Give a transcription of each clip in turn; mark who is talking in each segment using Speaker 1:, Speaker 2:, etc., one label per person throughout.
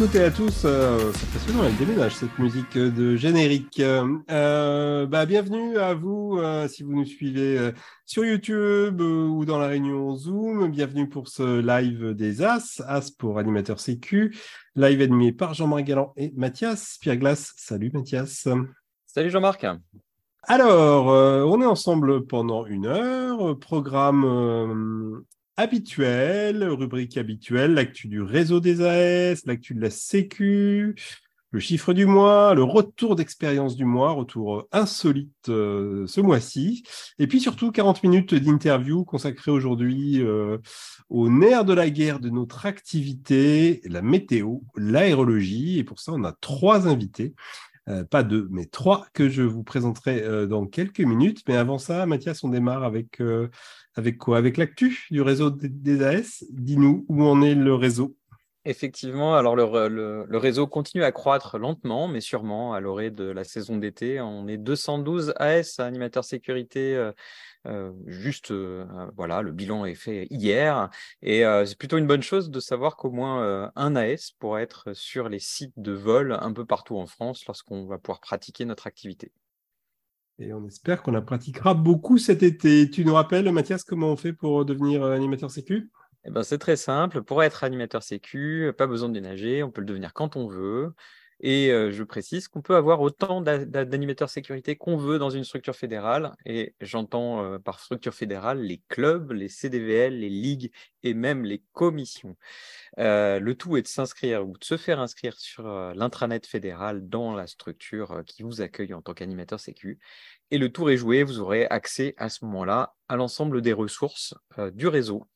Speaker 1: Toutes et à tous. Euh, c'est passionnant, elle déménage cette musique de générique. Euh, bah, bienvenue à vous euh, si vous nous suivez euh, sur YouTube euh, ou dans la réunion Zoom. Bienvenue pour ce live des As, As pour animateur sécu, live animé par Jean-Marc Galland et Mathias Pierre-Glace. Salut Mathias.
Speaker 2: Salut Jean-Marc.
Speaker 1: Alors, euh, on est ensemble pendant une heure. Programme euh, habituel, rubrique habituelle, l'actu du réseau des AS, l'actu de la Sécu, le chiffre du mois, le retour d'expérience du mois, retour euh, insolite euh, ce mois-ci, et puis surtout 40 minutes d'interview consacrées aujourd'hui euh, au nerf de la guerre de notre activité, la météo, l'aérologie, et pour ça on a trois invités. Euh, pas deux, mais trois que je vous présenterai euh, dans quelques minutes. Mais avant ça, Mathias, on démarre avec, euh, avec quoi? Avec l'actu du réseau des- des AS. Dis-nous où en est le réseau.
Speaker 2: Effectivement, alors le, réseau continue à croître lentement, mais sûrement à l'orée de la saison d'été. On est 212 AS, animateurs sécurité. euh, euh, juste, euh, voilà, le bilan est fait hier. Et c'est plutôt une bonne chose de savoir qu'au moins un AS pourra être sur les sites de vol un peu partout en France lorsqu'on va pouvoir pratiquer notre activité.
Speaker 1: Et on espère qu'on la pratiquera beaucoup cet été. Tu nous rappelles, Mathias, comment on fait pour devenir animateur sécu?
Speaker 2: Eh ben, c'est très simple. Pour être animateur sécu, pas besoin de dénager. On peut le devenir quand on veut. Et euh, je précise qu'on peut avoir autant d'a- d'a- d'animateurs sécurité qu'on veut dans une structure fédérale. Et j'entends euh, par structure fédérale les clubs, les CDVL, les ligues et même les commissions. Euh, le tout est de s'inscrire ou de se faire inscrire sur euh, l'intranet fédéral dans la structure euh, qui vous accueille en tant qu'animateur sécu. Et le tour est joué, vous aurez accès à ce moment-là à l'ensemble des ressources euh, du réseau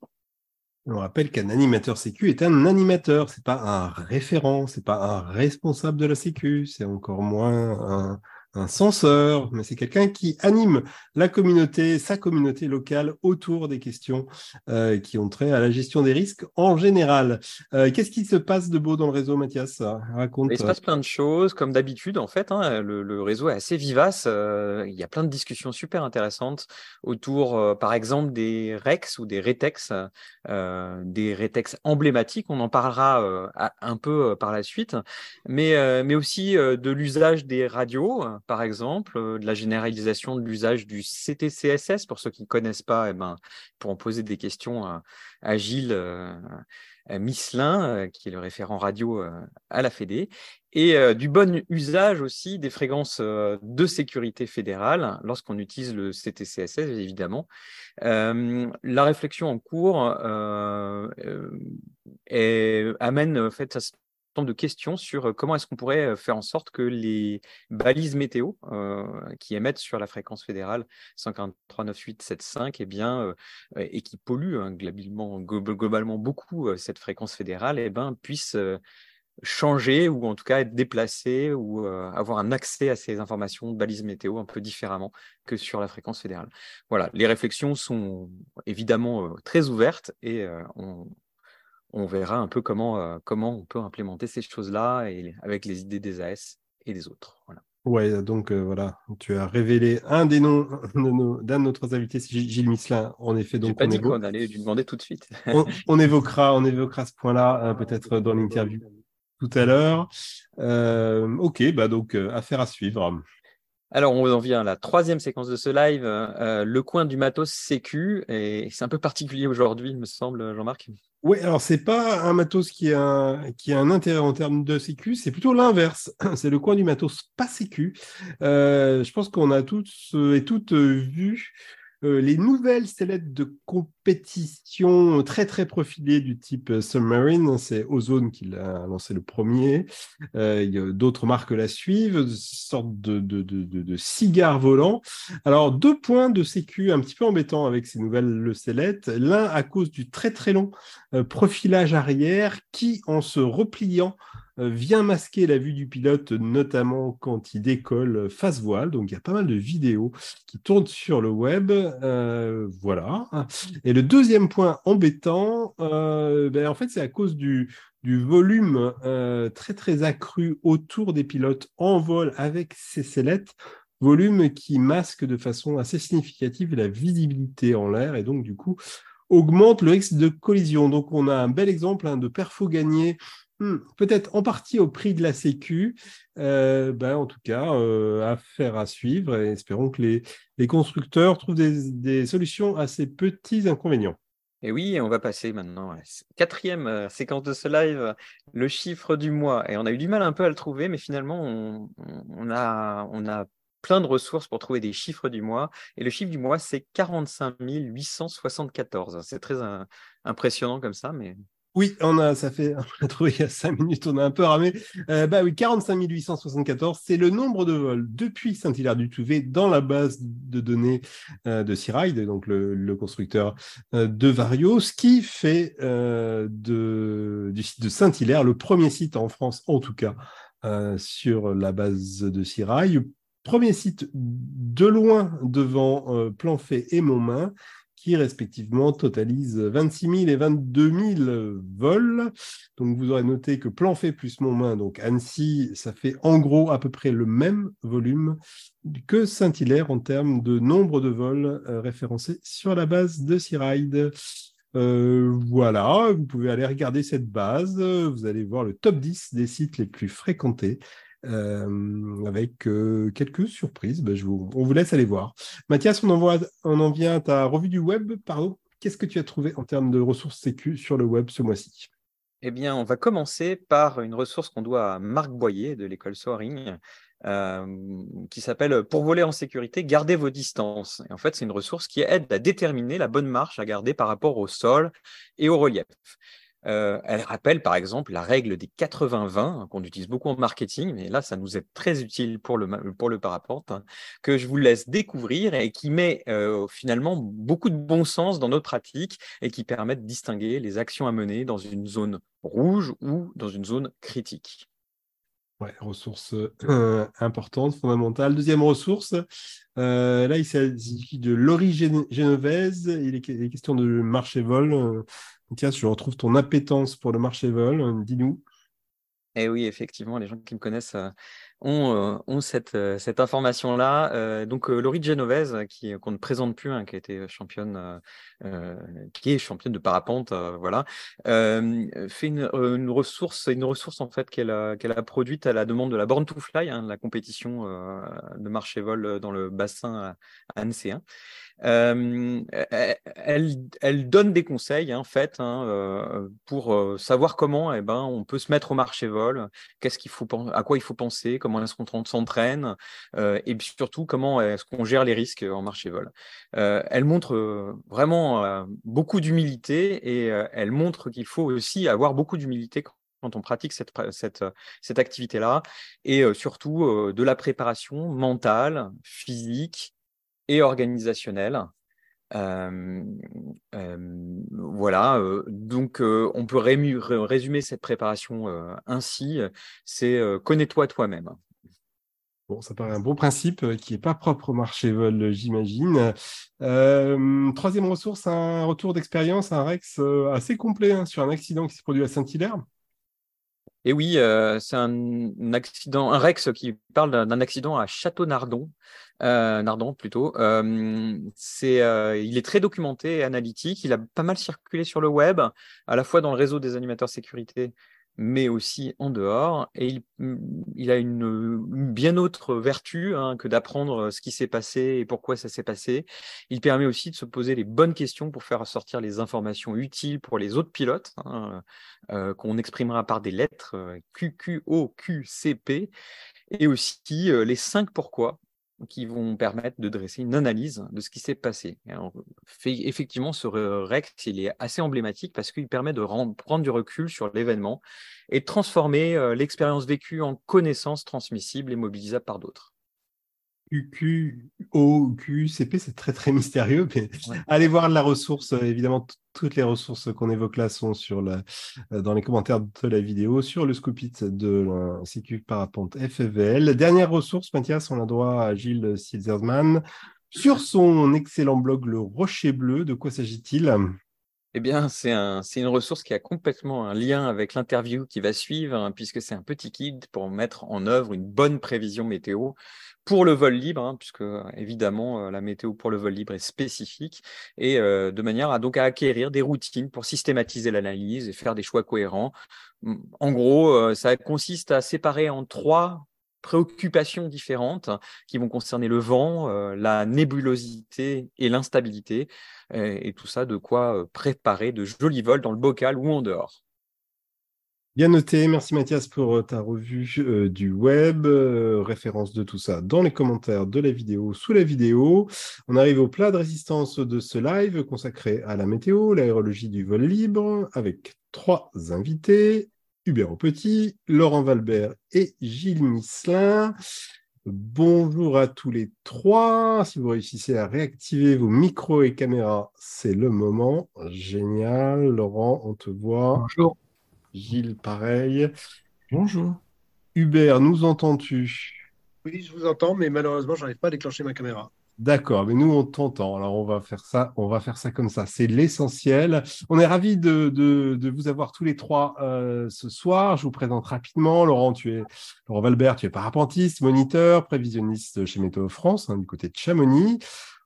Speaker 1: On rappelle qu'un animateur sécu est un animateur, c'est pas un référent, c'est pas un responsable de la sécu, c'est encore moins un, un censeur, mais c'est quelqu'un qui anime la communauté, sa communauté locale autour des questions euh, qui ont trait à la gestion des risques en général. Euh, Qu'est-ce qui se passe de beau dans le réseau, Mathias? Raconte.
Speaker 2: Il se passe plein de choses, comme d'habitude, en fait. hein, le, réseau est assez vivace. euh, il y a plein de discussions super intéressantes autour, par exemple, des REX ou des RETEX, des RETEX emblématiques. On en parlera un peu par la suite, mais, mais aussi de l'usage des radios, par exemple, euh, de la généralisation de l'usage du CTCSS. Pour ceux qui ne connaissent pas, eh ben, pour en poser des questions à, à Gilles. euh, à Misselin, euh, qui est le référent radio euh, à la Fédé, et du bon usage aussi des fréquences de sécurité fédérale lorsqu'on utilise le CTCSS, évidemment. La réflexion en cours amène en un certain nombre de questions sur euh, comment est-ce qu'on pourrait euh, faire en sorte que les balises météo euh, qui émettent sur la fréquence fédérale 1439875 eh bien, euh, et qui polluent hein, globalement, glo- globalement beaucoup cette fréquence fédérale, eh ben, puissent changer ou en tout cas être déplacés ou avoir un accès à ces informations de balises météo un peu différemment que sur la fréquence fédérale. Voilà, les réflexions sont évidemment très ouvertes et on, on verra un peu comment, euh, comment on peut implémenter ces choses-là et avec les idées des AS et des autres. Voilà.
Speaker 1: Ouais, donc euh, voilà, tu as révélé un des noms de nos- d'un de notre invité, c'est Gilles Misselin. En effet, donc
Speaker 2: pas
Speaker 1: on,
Speaker 2: dit
Speaker 1: évo-
Speaker 2: qu'on allait lui demander tout de suite.
Speaker 1: on, on évoquera, on évoquera ce point-là euh, peut-être dans l'interview tout à l'heure. Euh, ok, bah donc affaire à suivre.
Speaker 2: Alors, on en vient à la troisième séquence de ce live, euh, le coin du matos sécu, et c'est un peu particulier aujourd'hui, il me semble, Jean-Marc.
Speaker 1: Oui, alors c'est pas un matos qui a un, qui a un intérêt en termes de sécu, c'est plutôt l'inverse. C'est le coin du matos pas sécu. Euh, je pense qu'on a tous euh, et toutes vu euh, les nouvelles sellettes de compétition très très profilées du type euh, Submarine. C'est Ozone qui l'a lancé le premier. Euh, D'autres marques la suivent, sorte de, de, de, de, cigare volant. Alors, deux points de sécu un petit peu embêtants avec ces nouvelles sellettes. L'un à cause du très très long profilage arrière qui, en se repliant, vient masquer la vue du pilote, notamment quand il décolle face voile. Donc, il y a pas mal de vidéos qui tournent sur le web. Euh, voilà. Et le deuxième point embêtant, euh, ben, en fait, c'est à cause du, volume euh, très très accru autour des pilotes en vol avec ces sellettes volume qui masque de façon assez significative la visibilité en l'air et donc du coup augmente le risque de collision. Donc on a un bel exemple hein, de perfo gagné Hmm, peut-être en partie au prix de la Sécu. Euh, ben, en tout cas, euh, affaire à suivre et espérons que les, les constructeurs trouvent des, des, solutions à ces petits inconvénients.
Speaker 2: Et oui, on va passer maintenant à la quatrième euh, séquence de ce live, le chiffre du mois. Et on a eu du mal un peu à le trouver, mais finalement, on, on a, on a plein de ressources pour trouver des chiffres du mois. Et le chiffre du mois, c'est 45 874. C'est très impressionnant comme ça, mais
Speaker 1: oui, on a, ça fait, on a trouvé il y a cinq minutes, on a un peu ramé. Euh, bah oui, 45 874, c'est le nombre de vols depuis Saint-Hilaire-du-Touvet dans la base de données euh, de Searide, donc le, constructeur euh, de Vario, ce qui fait du site de Saint-Hilaire le premier site en France, en tout cas, sur la base de Sirail. Premier site de loin devant Planfait et Montmain qui respectivement totalisent 26 000 et 22 000 vols. Donc vous aurez noté que Planfait plus Montmain, donc Annecy, ça fait en gros à peu près le même volume que Saint-Hilaire en termes de nombre de vols euh, référencés sur la base de Searide. Euh, voilà, vous pouvez aller regarder cette base, vous allez voir le top 10 des sites les plus fréquentés. Euh, avec euh, quelques surprises. Ben, on vous laisse aller voir. Mathias, on, envoie, on en vient à ta revue du web. Pardon. Qu'est-ce que tu as trouvé en termes de ressources sécu sur le web ce mois-ci?
Speaker 2: Eh bien, on va commencer par une ressource qu'on doit à Marc Boyer de l'école Soaring, euh, qui s'appelle Pour voler en sécurité, gardez vos distances. En fait, c'est une ressource qui aide à déterminer la bonne marche à garder par rapport au sol et au relief. Euh, elle rappelle par exemple la règle des 80-20 hein, qu'on utilise beaucoup en marketing, mais là ça nous est très utile pour le, pour le parapente, hein, que je vous laisse découvrir et qui met euh, finalement beaucoup de bon sens dans notre pratique et qui permet de distinguer les actions à mener dans une zone rouge ou dans une zone critique.
Speaker 1: Ouais, ressource euh, importante, fondamentale. Deuxième ressource, là il s'agit de l'origine génovaise, il est, question de marché vol. Mathias, je retrouve ton appétence pour le marché vol. Dis-nous.
Speaker 2: Eh oui, effectivement, les gens qui me connaissent euh, ont, euh, cette, euh, information-là. donc, Laurie Genovese, qu'on ne présente plus, hein, qui a été championne, qui est championne de parapente, voilà, fait une, ressource, une ressource en fait qu'elle a, produite à la demande de la Born to Fly, hein, la compétition de marché vol dans le bassin à Annecy. Euh, elle, elle, donne des conseils en fait hein, pour savoir comment eh ben, on peut se mettre au marché vol, qu'est-ce qu'il faut, à quoi il faut penser, comment est-ce qu'on s'entraîne? Et surtout comment est-ce qu'on gère les risques en marché vol? elle montre vraiment beaucoup d'humilité et elle montre qu'il faut aussi avoir beaucoup d'humilité quand on pratique cette, cette, cette activité-là, et surtout de la préparation mentale, physique, et organisationnel. Euh, euh, voilà, euh, donc on peut résumer cette préparation ainsi, c'est connais-toi toi-même.
Speaker 1: Bon, ça paraît un bon principe qui n'est pas propre au marché vol, j'imagine. troisième ressource, un retour d'expérience, un Rex assez complet hein, sur un accident qui s'est produit à Saint-Hilaire.
Speaker 2: Et oui, c'est un, accident, un Rex qui parle d'un accident à Château-Nardon, euh, Nardon plutôt. Euh, c'est, euh, il est très documenté et analytique. Il a pas mal circulé sur le web, à la fois dans le réseau des animateurs sécurité, mais aussi en dehors. Et il, il a une, bien autre vertu hein, que d'apprendre ce qui s'est passé et pourquoi ça s'est passé. Il permet aussi de se poser les bonnes questions pour faire sortir les informations utiles pour les autres pilotes, hein, qu'on exprimera par des lettres Q, Q, O, Q, C, P, et aussi les cinq pourquoi qui vont permettre de dresser une analyse de ce qui s'est passé. effectivement, ce REX, il est assez emblématique parce qu'il permet de prendre du recul sur l'événement et de transformer euh, l'expérience vécue en connaissances transmissibles et mobilisables par d'autres.
Speaker 1: Q, O, Q, CP, c'est très très mystérieux. Mais allez voir la ressource. Euh, évidemment, toutes les ressources qu'on évoque là sont sur la, euh, dans les commentaires de la vidéo, sur le Scoopit de l'Institut Parapente FVL. Dernière ressource, Mathias, on a droit à Gilles Silzersman. Sur son excellent blog Le Rocher Bleu, de quoi s'agit-il?
Speaker 2: Eh bien, c'est un, une ressource qui a complètement un lien avec l'interview qui va suivre, hein, puisque c'est un petit guide pour mettre en œuvre une bonne prévision météo pour le vol libre, hein, puisque évidemment, euh, la météo pour le vol libre est spécifique, et euh, de manière à donc à acquérir des routines pour systématiser l'analyse et faire des choix cohérents. En gros, euh, ça consiste à séparer en trois préoccupations différentes qui vont concerner le vent, euh, la nébulosité et l'instabilité, et, tout ça de quoi euh, préparer de jolis vols dans le bocal ou en dehors.
Speaker 1: Bien noté, merci Mathias pour euh, ta revue du web, référence de tout ça dans les commentaires de la vidéo, sous la vidéo. On arrive au plat de résistance de ce live consacré à la météo, l'aérologie du vol libre, avec trois invités. Hubert Petit, Laurent Valbert et Gilles Misselin. Bonjour à tous les trois. Si vous réussissez à réactiver vos micros et caméras, c'est le moment. Génial. Laurent, on te voit.
Speaker 3: Bonjour.
Speaker 1: Gilles, pareil.
Speaker 3: Bonjour.
Speaker 1: Hubert, nous entends-tu?
Speaker 4: Oui, je vous entends, mais malheureusement, je n'arrive pas à déclencher ma caméra.
Speaker 1: D'accord, mais nous on t'entend. Alors on va faire ça, on va faire ça comme ça. C'est l'essentiel. On est ravis de, vous avoir tous les trois euh, ce soir. Je vous présente rapidement. Laurent, tu es Laurent Valbert, tu es parapentiste, moniteur, prévisionniste chez Météo France, hein, du côté de Chamonix.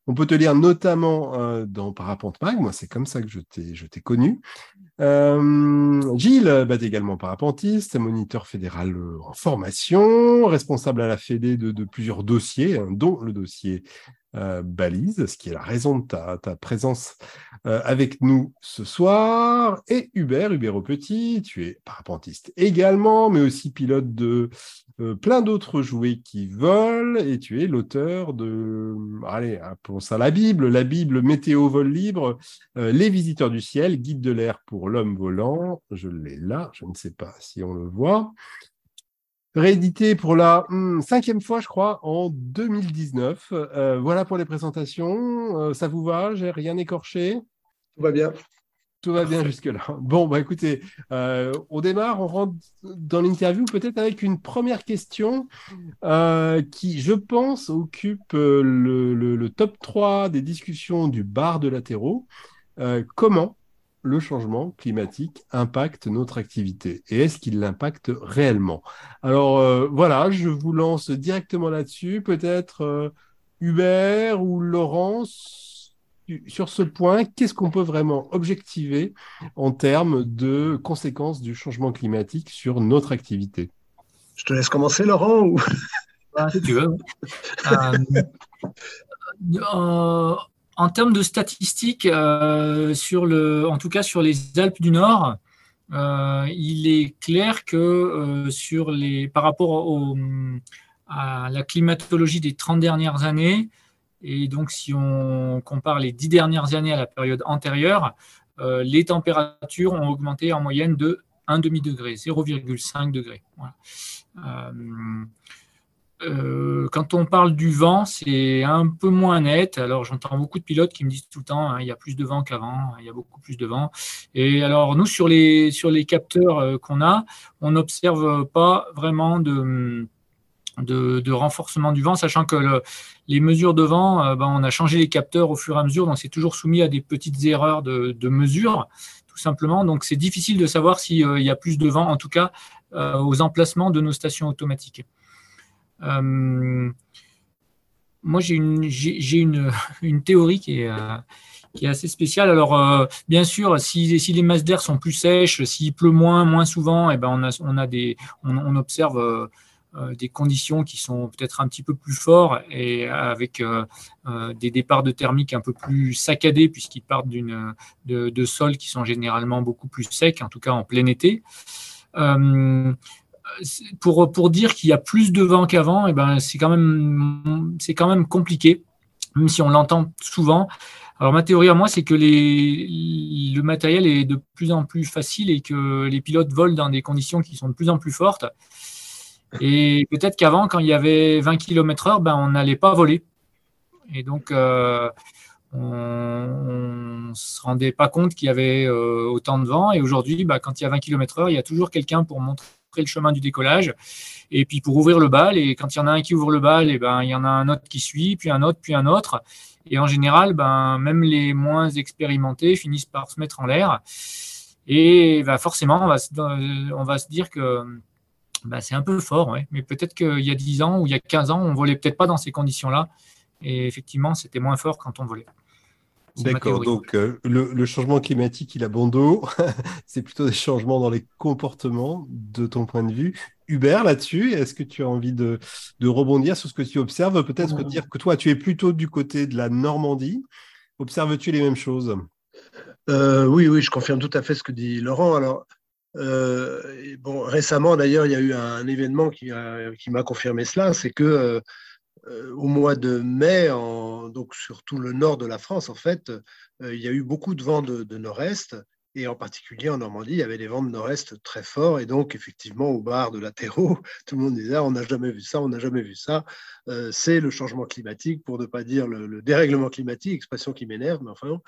Speaker 1: On peut te lire notamment euh, dans Parapente Mag. Moi, c'est comme ça que je t'ai connu. Euh, Gilles, bah, également parapentiste, moniteur fédéral en formation, responsable à la Fédé de, plusieurs dossiers, hein, dont le dossier euh, balise, ce qui est la raison de ta, présence euh, avec nous ce soir. Et Hubert, Hubert Petit, tu es parapentiste également, mais aussi pilote de euh, plein d'autres jouets qui volent, et tu es l'auteur de, allez, appelons ça la Bible, la Bible météo vol libre, Les visiteurs du ciel, guide de l'air pour l'homme volant. Je l'ai là, je ne sais pas si on le voit réédité pour la hmm, cinquième fois, je crois, en 2019. Euh, voilà pour les présentations. Euh, ça vous va? J'ai rien écorché?
Speaker 4: Tout va bien.
Speaker 1: Tout va bien jusque-là. Bon, bah écoutez, euh, on démarre, on rentre dans l'interview peut-être avec une première question qui, je pense, occupe le, le, top 3 des discussions du bar de latéraux. comment le changement climatique impacte notre activité et est-ce qu'il l'impacte réellement? Alors euh, voilà, je vous lance directement là-dessus. Peut-être euh, Hubert ou Laurence, sur ce point, qu'est-ce qu'on peut vraiment objectiver en termes de conséquences du changement climatique sur notre activité?
Speaker 4: Je te laisse commencer, Laurent ou...
Speaker 3: si tu veux. Euh, en termes de statistiques, euh, sur le, en tout cas sur les Alpes du Nord, euh, il est clair que euh, sur les, par rapport à la climatologie des 30 dernières années, et donc si on compare les 10 dernières années à la période antérieure, les températures ont augmenté en moyenne de 1 demi-degré, 0,5 degré. Euh, quand on parle du vent, c'est un peu moins net. Alors, j'entends beaucoup de pilotes qui me disent tout le temps, hein, il y a plus de vent qu'avant, il y a beaucoup plus de vent. Et alors, nous, sur les, sur les capteurs euh, qu'on a, on n'observe pas vraiment de, de, renforcement du vent, sachant que les mesures de vent, euh, ben, on a changé les capteurs au fur et à mesure, donc c'est toujours soumis à des petites erreurs de, de mesure, tout simplement. Donc, c'est difficile de savoir s'il y a plus de vent, en tout cas, aux emplacements de nos stations automatiques. Euh, moi, j'ai une, théorie qui est, euh, qui est assez spéciale. Alors, euh, bien sûr, si, les masses d'air sont plus sèches, s'il pleut moins, moins souvent, eh ben on, observe des conditions qui sont peut-être un petit peu plus fortes et avec des départs de thermique un peu plus saccadés puisqu'ils partent d'une, de, sols qui sont généralement beaucoup plus secs, en tout cas en plein été pour, pour dire qu'il y a plus de vent qu'avant, et eh ben, c'est quand, même, quand même compliqué, même si on l'entend souvent. Alors ma théorie à moi, c'est que les, le matériel est de plus en plus facile et que les pilotes volent dans des conditions qui sont de plus en plus fortes. Et peut-être qu'avant, quand il y avait 20 km/h, ben, on n'allait pas voler. Et donc, euh, on ne se rendait pas compte qu'il y avait euh, autant de vent. Et aujourd'hui, ben, quand il y a 20 km/h, il y a toujours quelqu'un pour montrer le chemin du décollage. Et puis pour ouvrir le bal, et quand il y en a un qui ouvre le bal, et ben, il y en a un autre qui suit, puis un autre, puis un autre. Et en général, ben, même les moins expérimentés finissent par se mettre en l'air. Et ben, forcément, on va, se, on va se dire que ben, c'est un peu fort. Mais peut-être qu'il y a 10 ans ou il y a 15 ans, on volait peut-être pas dans ces conditions-là. Et effectivement, c'était moins fort quand on volait.
Speaker 1: D'accord, donc euh, le, changement climatique, il a bon dos. c'est plutôt des changements dans les comportements, de ton point de vue. Hubert, là-dessus, est-ce que tu as envie de, rebondir sur ce que tu observes? Peut-être dire que toi, tu es plutôt du côté de la Normandie. Observes-tu les mêmes choses?
Speaker 4: Euh, Oui, oui, je confirme tout à fait ce que dit Laurent. Alors, euh, bon, récemment, d'ailleurs, il y a eu un événement qui, qui m'a confirmé cela, c'est que euh, au mois de mai, donc sur tout le nord de la France, en fait, euh, il y a eu beaucoup de vents de, nord-est. Et en particulier en Normandie, il y avait des vents de nord-est très forts. Et donc, effectivement, au bar de latéraux, tout le monde disait ah, on n'a jamais vu ça, on n'a jamais vu ça. Euh, c'est le changement climatique, pour ne pas dire le, dérèglement climatique, expression qui m'énerve, mais enfin.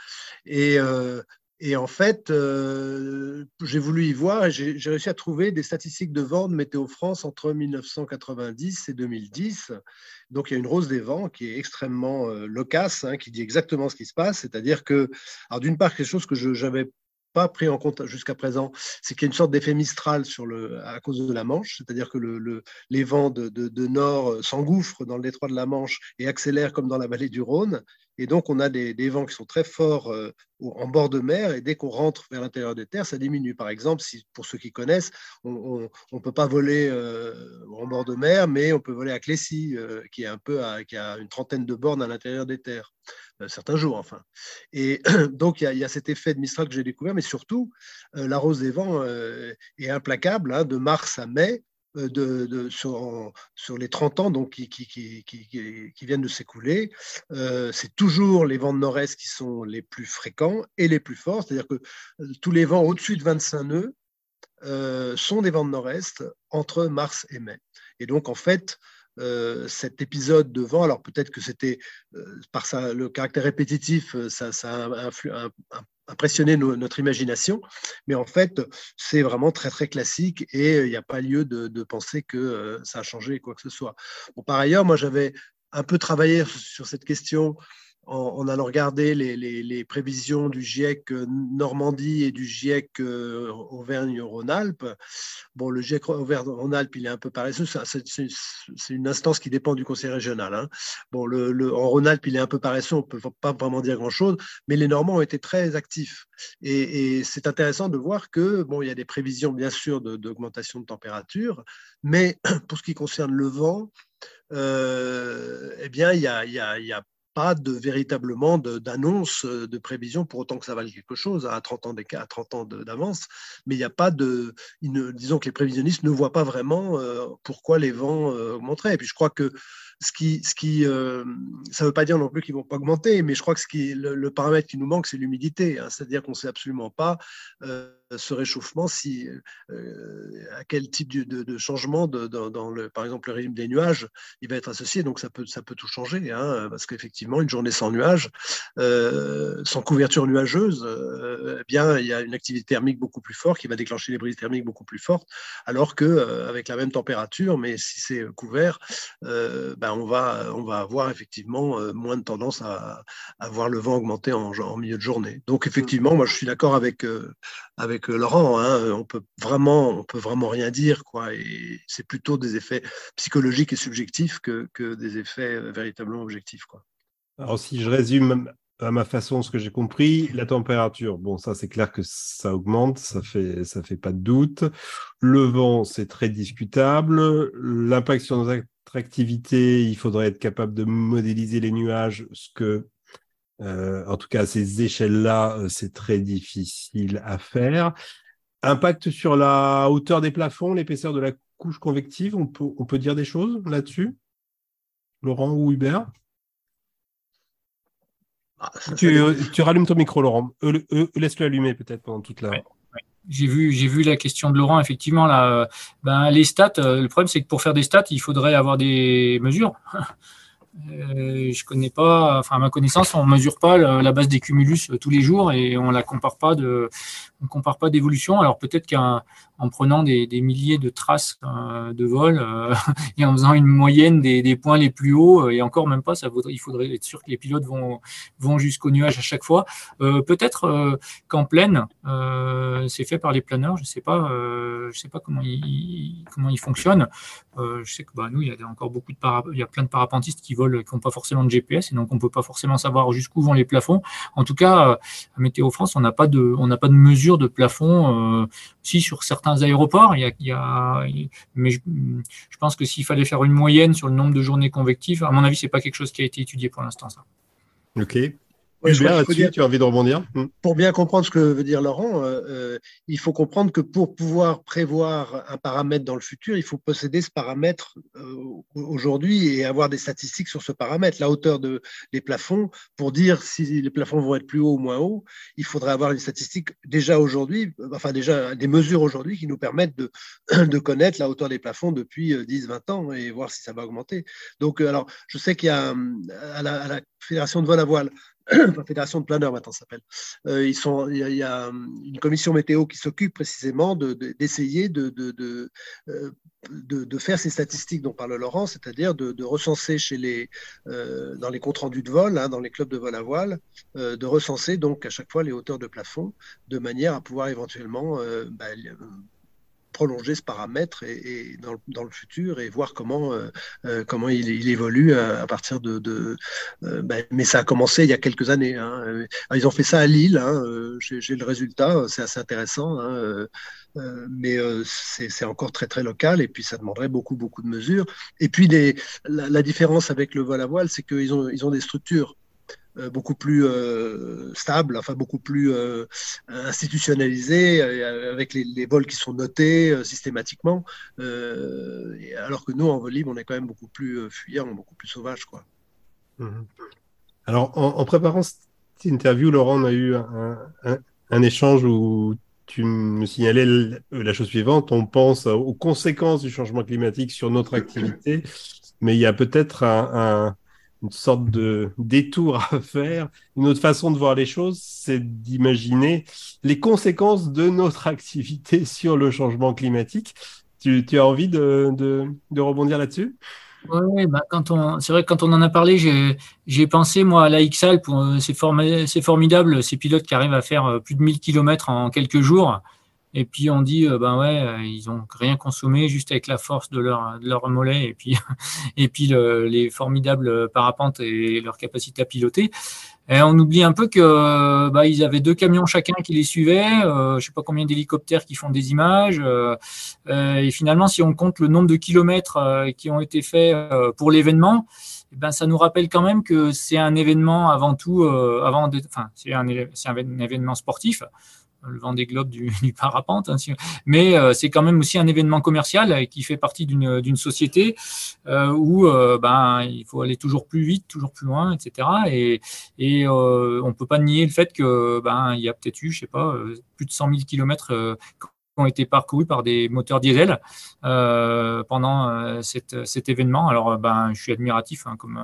Speaker 4: Et, en fait, euh, j'ai voulu y voir et j'ai réussi à trouver des statistiques de vent de Météo France entre 1990 et 2010. Donc il y a une rose des vents qui est extrêmement euh, loquace, hein, qui dit exactement ce qui se passe. C'est-à-dire que, alors d'une part, quelque chose que je pas pris en compte jusqu'à présent, c'est qu'il y a une sorte d'effet Mistral sur le, à cause de la Manche, c'est-à-dire que le, les vents de, nord s'engouffrent dans le détroit de la Manche et accélèrent comme dans la vallée du Rhône, et donc, on a des, vents qui sont très forts euh, en bord de mer, et dès qu'on rentre vers l'intérieur des terres, ça diminue. Par exemple, si, pour ceux qui connaissent, on ne peut pas voler euh, en bord de mer, mais on peut voler à Clécy, euh, qui, est un peu qui a une trentaine de bornes à l'intérieur des terres, certains jours enfin. Et donc, il y, a, cet effet de Mistral que j'ai découvert, mais surtout, la rose des vents est implacable, hein, de mars à mai. Euh, de, sur, les 30 ans donc, qui, viennent de s'écouler, euh, c'est toujours les vents de nord-est qui sont les plus fréquents et les plus forts. C'est-à-dire que euh, tous les vents au-dessus de 25 nœuds sont des vents de nord-est entre mars et mai. Et donc, en fait, cet épisode de vent, alors peut-être que c'était par ça, le caractère répétitif, ça, ça a un, impressionner notre imagination. Mais en fait, c'est vraiment très, très classique et euh, il n'y a pas lieu de, penser que euh, ça a changé quoi que ce soit. Bon, par ailleurs, moi, j'avais un peu travaillé sur cette question en, allant regarder les, prévisions du GIEC euh, Normandie et du GIEC euh, Auvergne-Rhône-Alpes. Bon, le GIEC Auvergne-Rhône-Alpes, il est un peu paresseux. C'est une instance qui dépend du conseil régional. Hein. Bon, le, en Rhône-Alpes, il est un peu paresseux. On ne peut pas vraiment dire grand-chose. Mais les Normands ont été très actifs. Et, c'est intéressant de voir que, bon, il y a des prévisions, bien sûr, d'augmentation de, température. Mais pour ce qui concerne le vent, euh, eh bien, il y a, il y a pas de véritablement d'annonce euh, de, prévision pour autant que ça vaille quelque chose à 30 ans à 30 ans d'avance mais il n'y a pas de disons que les prévisionnistes ne voient pas vraiment euh, pourquoi les vents euh, augmenteraient et puis je crois que ce qui, ce qui ça ne veut pas dire non plus qu'ils vont pas augmenter mais je crois que ce qui le, paramètre qui nous manque c'est l'humidité hein. c'est-à-dire qu'on ne sait absolument pas ce réchauffement, si, euh, à quel type de, changement dans, le, par exemple le régime des nuages, il va être associé. Donc ça peut, ça peut tout changer, hein, parce qu'effectivement, une journée sans nuages, euh, sans couverture nuageuse, euh, eh bien, il y a une activité thermique beaucoup plus forte qui va déclencher des brises thermiques beaucoup plus fortes, alors que avec la même température, mais si c'est couvert, ben on, va, on va avoir effectivement moins de tendance à, voir le vent augmenter en, en, milieu de journée. Donc effectivement, moi je suis d'accord avec, avec Laurent, hein, on peut vraiment, on peut vraiment rien dire, quoi. Et c'est plutôt des effets psychologiques et subjectifs que, des effets euh, véritablement objectifs, quoi.
Speaker 1: Alors, si je résume à ma façon ce que j'ai compris, la température, bon, ça c'est clair que ça augmente, ça fait, ça fait pas de doute. Le vent, c'est très discutable. L'impact sur nos activités, il faudrait être capable de modéliser les nuages, ce que euh, en tout cas, à ces échelles-là, euh, c'est très difficile à faire. Impact sur la hauteur des plafonds, l'épaisseur de la couche convective, on peut, on peut dire des choses là-dessus? Laurent ou Hubert? Ah, tu, rallumes ton micro, Laurent. Euh, laisse-le allumer peut-être pendant toute la.
Speaker 3: J'ai vu, j'ai vu la question de Laurent, effectivement. Là, ben, les stats, le problème, c'est que pour faire des stats, il faudrait avoir des mesures. Euh, je connais pas, enfin à ma connaissance, on mesure pas la, base des cumulus euh, tous les jours et on la compare pas de, on compare pas d'évolution. Alors peut-être qu'en en prenant des, milliers de traces de vol et en faisant une moyenne des, points les plus hauts. Et encore même pas, ça il faudrait être sûr que les pilotes vont, vont jusqu'au nuage à chaque fois. Peut-être qu'en pleine, c'est fait par les planeurs. Je sais pas, je sais pas comment ils comment ils fonctionnent. je sais que bah, nous, il y a encore beaucoup de il y a plein de parapentistes qui volent, qui n'ont pas forcément de GPS, et donc on peut pas forcément savoir jusqu'où vont les plafonds. En tout cas, à Météo France, on n'a pas de, on n'a pas de mesure de plafond. Euh, si sur certains aéroports, il y mais je, pense que s'il fallait faire une moyenne sur le nombre de journées convectives, à mon avis, c'est pas quelque chose qui a été étudié pour l'instant, ça.
Speaker 1: Ok. Oui, tu as envie de rebondir?
Speaker 4: Hmm. Pour bien comprendre ce que veut dire Laurent, euh, euh, il faut comprendre que pour pouvoir prévoir un paramètre dans le futur, il faut posséder ce paramètre euh, aujourd'hui et avoir des statistiques sur ce paramètre, la hauteur de, des plafonds. Pour dire si les plafonds vont être plus hauts ou moins hauts, il faudrait avoir des statistiques déjà aujourd'hui, enfin déjà des mesures aujourd'hui qui nous permettent de, de connaître la hauteur des plafonds depuis 10-20 ans et voir si ça va augmenter. Donc, alors, je sais qu'il y a à la, à la Fédération de vol à voile la fédération de planeurs maintenant s'appelle. Euh, il y, a, une commission météo qui s'occupe précisément d'essayer de, de, euh, de, faire ces statistiques dont parle Laurent, c'est-à-dire de, recenser euh, dans les comptes rendus de vol, hein, dans les clubs de vol à voile, de recenser donc à chaque fois les hauteurs de plafond, de manière à pouvoir éventuellement bah, prolonger ce paramètre et, dans, le, futur et voir comment, euh, euh, comment il, évolue à, partir de. euh, ben, mais ça a commencé il y a quelques années. Hein. ils ont fait ça à Lille. Hein. J'ai le résultat, c'est assez intéressant. Hein. mais c'est encore très très local et puis ça demanderait beaucoup beaucoup de mesures. Et puis la, différence avec le vol à voile, c'est qu'ils ont, ils ont des structures euh, beaucoup plus euh, stable, enfin beaucoup plus euh, institutionnalisé, avec les, vols qui sont notés systématiquement. alors que nous, en vol libre, on est quand même beaucoup plus fuyant, beaucoup plus sauvage. Quoi.
Speaker 1: Mhm. Alors, en, préparant cette interview, Laurent, on a eu un, échange où tu me signalais la chose suivante. On pense aux conséquences du changement climatique sur notre activité, mais il y a peut-être un une sorte de détour à faire. Une autre façon de voir les choses, c'est d'imaginer les conséquences de notre activité sur le changement climatique. Tu, as envie de, de, rebondir là-dessus?
Speaker 3: Oui, bah quand on, c'est vrai que quand on en a parlé, j'ai, pensé moi à la XAL. c'est, c'est formidable ces pilotes qui arrivent à faire euh, plus de 1000 km en quelques jours. Et puis on dit, euh, ben ouais, euh, ils ont rien consommé juste avec la force de leur, de leur mollet et puis, et puis les formidables parapentes et leur capacité à piloter. Et on oublie un peu que bah, ils avaient deux camions chacun qui les suivaient, euh, je sais pas combien d'hélicoptères qui font des images. Euh, et finalement, si on compte le nombre de kilomètres qui ont été faits pour l'événement, eh ben, ça nous rappelle quand même que c'est un événement avant tout, avant, enfin, c'est un, un événement sportif le vent des globes du, parapente, hein, mais euh, c'est quand même aussi un événement commercial euh, qui fait partie d'une société euh, où ben, il faut aller toujours plus vite, toujours plus loin, etc. Et, et on peut pas nier le fait que ben, il y a peut-être eu, je sais pas, plus de 100 000 kilomètres ont été parcourus par des moteurs diesel euh, pendant euh, cet événement. Alors, ben, je suis admiratif, hein, comme,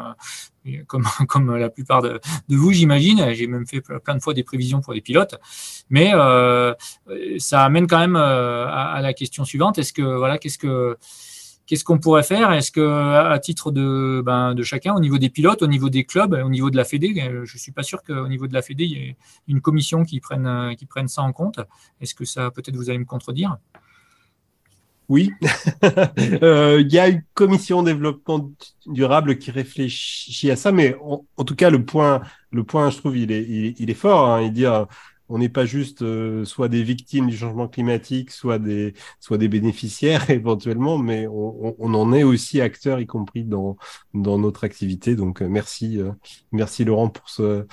Speaker 3: euh, comme, comme la plupart de, vous, j'imagine. J'ai même fait plein de fois des prévisions pour les pilotes. Mais ça amène quand même à, à, la question suivante. Est-ce que, voilà, qu'est-ce que Qu'est-ce qu'on pourrait faire? Est-ce que, à titre de, ben, de chacun, au niveau des pilotes, au niveau des clubs, au niveau de la Fédé, euh, je ne suis pas sûr qu'au niveau de la Fédé, il y ait une commission qui prenne, euh, qui prenne ça en compte. Est-ce que ça, peut-être, vous allez me contredire?
Speaker 1: Oui, euh, il y a une commission développement durable qui réfléchit à ça, mais en, tout cas le point, le point, je trouve, il est, il, est fort. Hein, il dit on n'est pas juste euh, soit des victimes du changement climatique, soit des, soit des bénéficiaires éventuellement, mais on, on, en est aussi acteurs, y compris dans, dans notre activité. Donc euh, merci, euh, merci Laurent pour ce,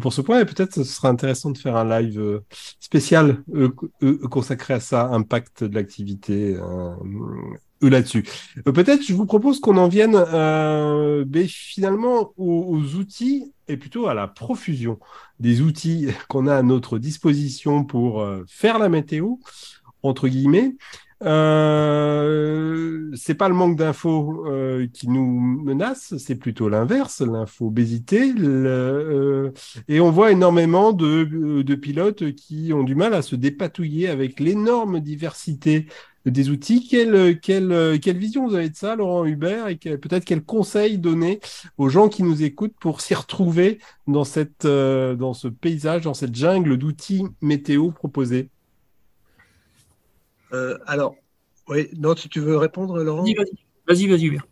Speaker 1: pour ce point. Et peut-être ce sera intéressant de faire un live spécial consacré à ça, impact de l'activité là-dessus. Peut-être je vous propose qu'on en vienne euh, finalement aux, outils et plutôt à la profusion des outils qu'on a à notre disposition pour euh, faire la météo, entre guillemets. Euh, c'est pas le manque d'infos euh, qui nous menace, c'est plutôt l'inverse, l'infobésité. Euh, et on voit énormément de, pilotes qui ont du mal à se dépatouiller avec l'énorme diversité des outils. Quelle, quelle, quelle vision vous avez de ça, Laurent Hubert, et peut-être quel conseil donner aux gens qui nous écoutent pour s'y retrouver dans, cette, dans ce paysage, dans cette jungle d'outils météo proposés?
Speaker 4: Alors, oui, non, si tu veux répondre, Laurent?
Speaker 3: Vas-y, vas-y, vas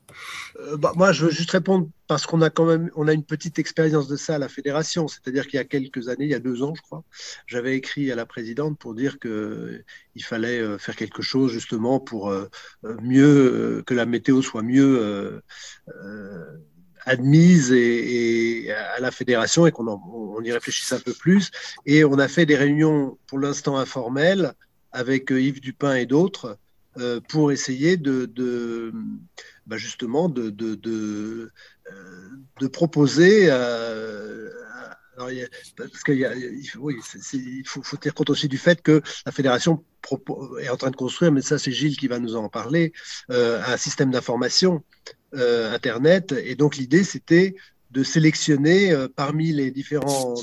Speaker 4: euh, bah, moi, je veux juste répondre parce qu'on a quand même on a une petite expérience de ça à la fédération. C'est-à-dire qu'il y a quelques années, il y a deux ans, je crois, j'avais écrit à la présidente pour dire qu'il fallait euh, faire quelque chose justement pour euh, mieux que la météo soit mieux admise et, à la fédération et qu'on on y réfléchisse un peu plus. Et on a fait des réunions pour l'instant informelles avec Yves Dupin et d'autres euh, pour essayer de bah justement de, de, de, euh, proposer. Euh, parce qu'il faut, tenir compte aussi du fait que la fédération est en train de construire, mais ça c'est Gilles qui va nous en parler, euh, un système d'information Internet. Et donc l'idée c'était de sélectionner parmi les, différents,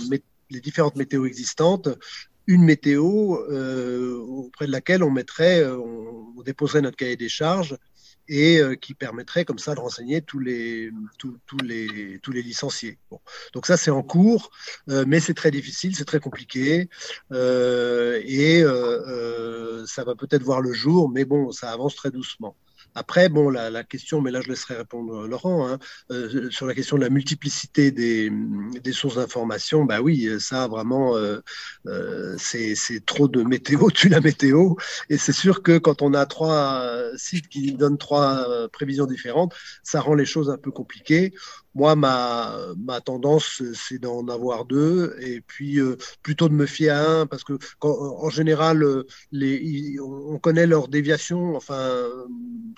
Speaker 4: les différentes météos existantes une météo auprès de laquelle on mettrait, on, déposerait notre cahier des charges et euh, qui permettrait comme ça de renseigner tous les, tous, les, tous les licenciés. Donc ça, c'est en cours, mais c'est très difficile, c'est très compliqué, et ça va peut-être voir le jour, mais bon, ça avance très doucement. Après, bon, la, question, mais là je laisserai répondre Laurent, hein, euh, sur la question de la multiplicité des, sources d'information, bah oui, ça vraiment, euh, euh, c'est trop de météo, tu la météo, et c'est sûr que quand on a trois sites qui donnent trois prévisions différentes, ça rend les choses un peu compliquées. Moi, ma, ma tendance, c'est d'en avoir deux, et puis euh, plutôt de me fier à un, parce que en général, euh, les, on connaît leurs déviations, enfin,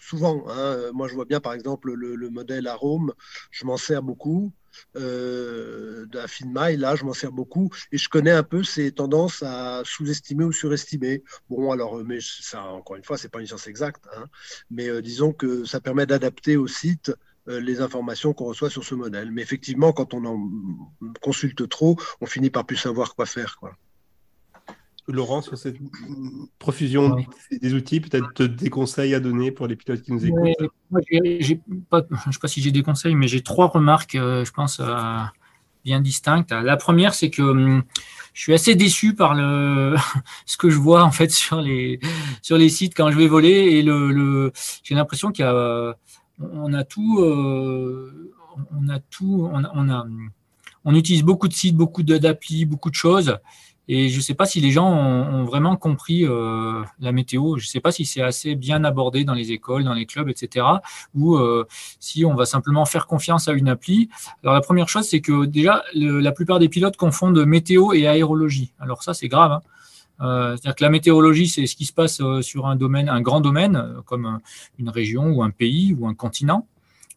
Speaker 4: souvent. Hein. Moi, je vois bien, par exemple, le, le modèle Arome, je m'en sers beaucoup. Euh, la là, je m'en sers beaucoup et je connais un peu ces tendances à sous-estimer ou surestimer. Bon, alors, mais ça, encore une fois, c'est pas une science exacte, hein, mais disons que ça permet d'adapter au site euh, les informations qu'on reçoit sur ce modèle. Mais effectivement, quand on en consulte trop, on finit par plus savoir quoi faire. Quoi.
Speaker 1: Laurent, sur cette profusion des outils, peut-être des conseils à donner pour les pilotes qui nous écoutent
Speaker 3: Je ne sais pas si j'ai des conseils, mais j'ai trois remarques, euh, je pense, euh, bien distinctes. La première, c'est que hum, je suis assez déçu par le, ce que je vois en fait sur les, sur les sites quand je vais voler. Et le j'ai l'impression qu'il y a on a tout, euh, on a tout, on, a, on utilise beaucoup de sites, beaucoup d'applis, beaucoup de choses. Et je ne sais pas si les gens ont, vraiment compris euh, la météo. Je ne sais pas si c'est assez bien abordé dans les écoles, dans les clubs, etc. Ou euh, si on va simplement faire confiance à une appli. Alors la première chose, c'est que déjà, la plupart des pilotes confondent météo et aérologie. Alors ça, c'est grave. Hein. Euh, c'est-à-dire que la météorologie, c'est ce qui se passe euh, sur un domaine, un grand domaine, euh, comme une région ou un pays ou un continent.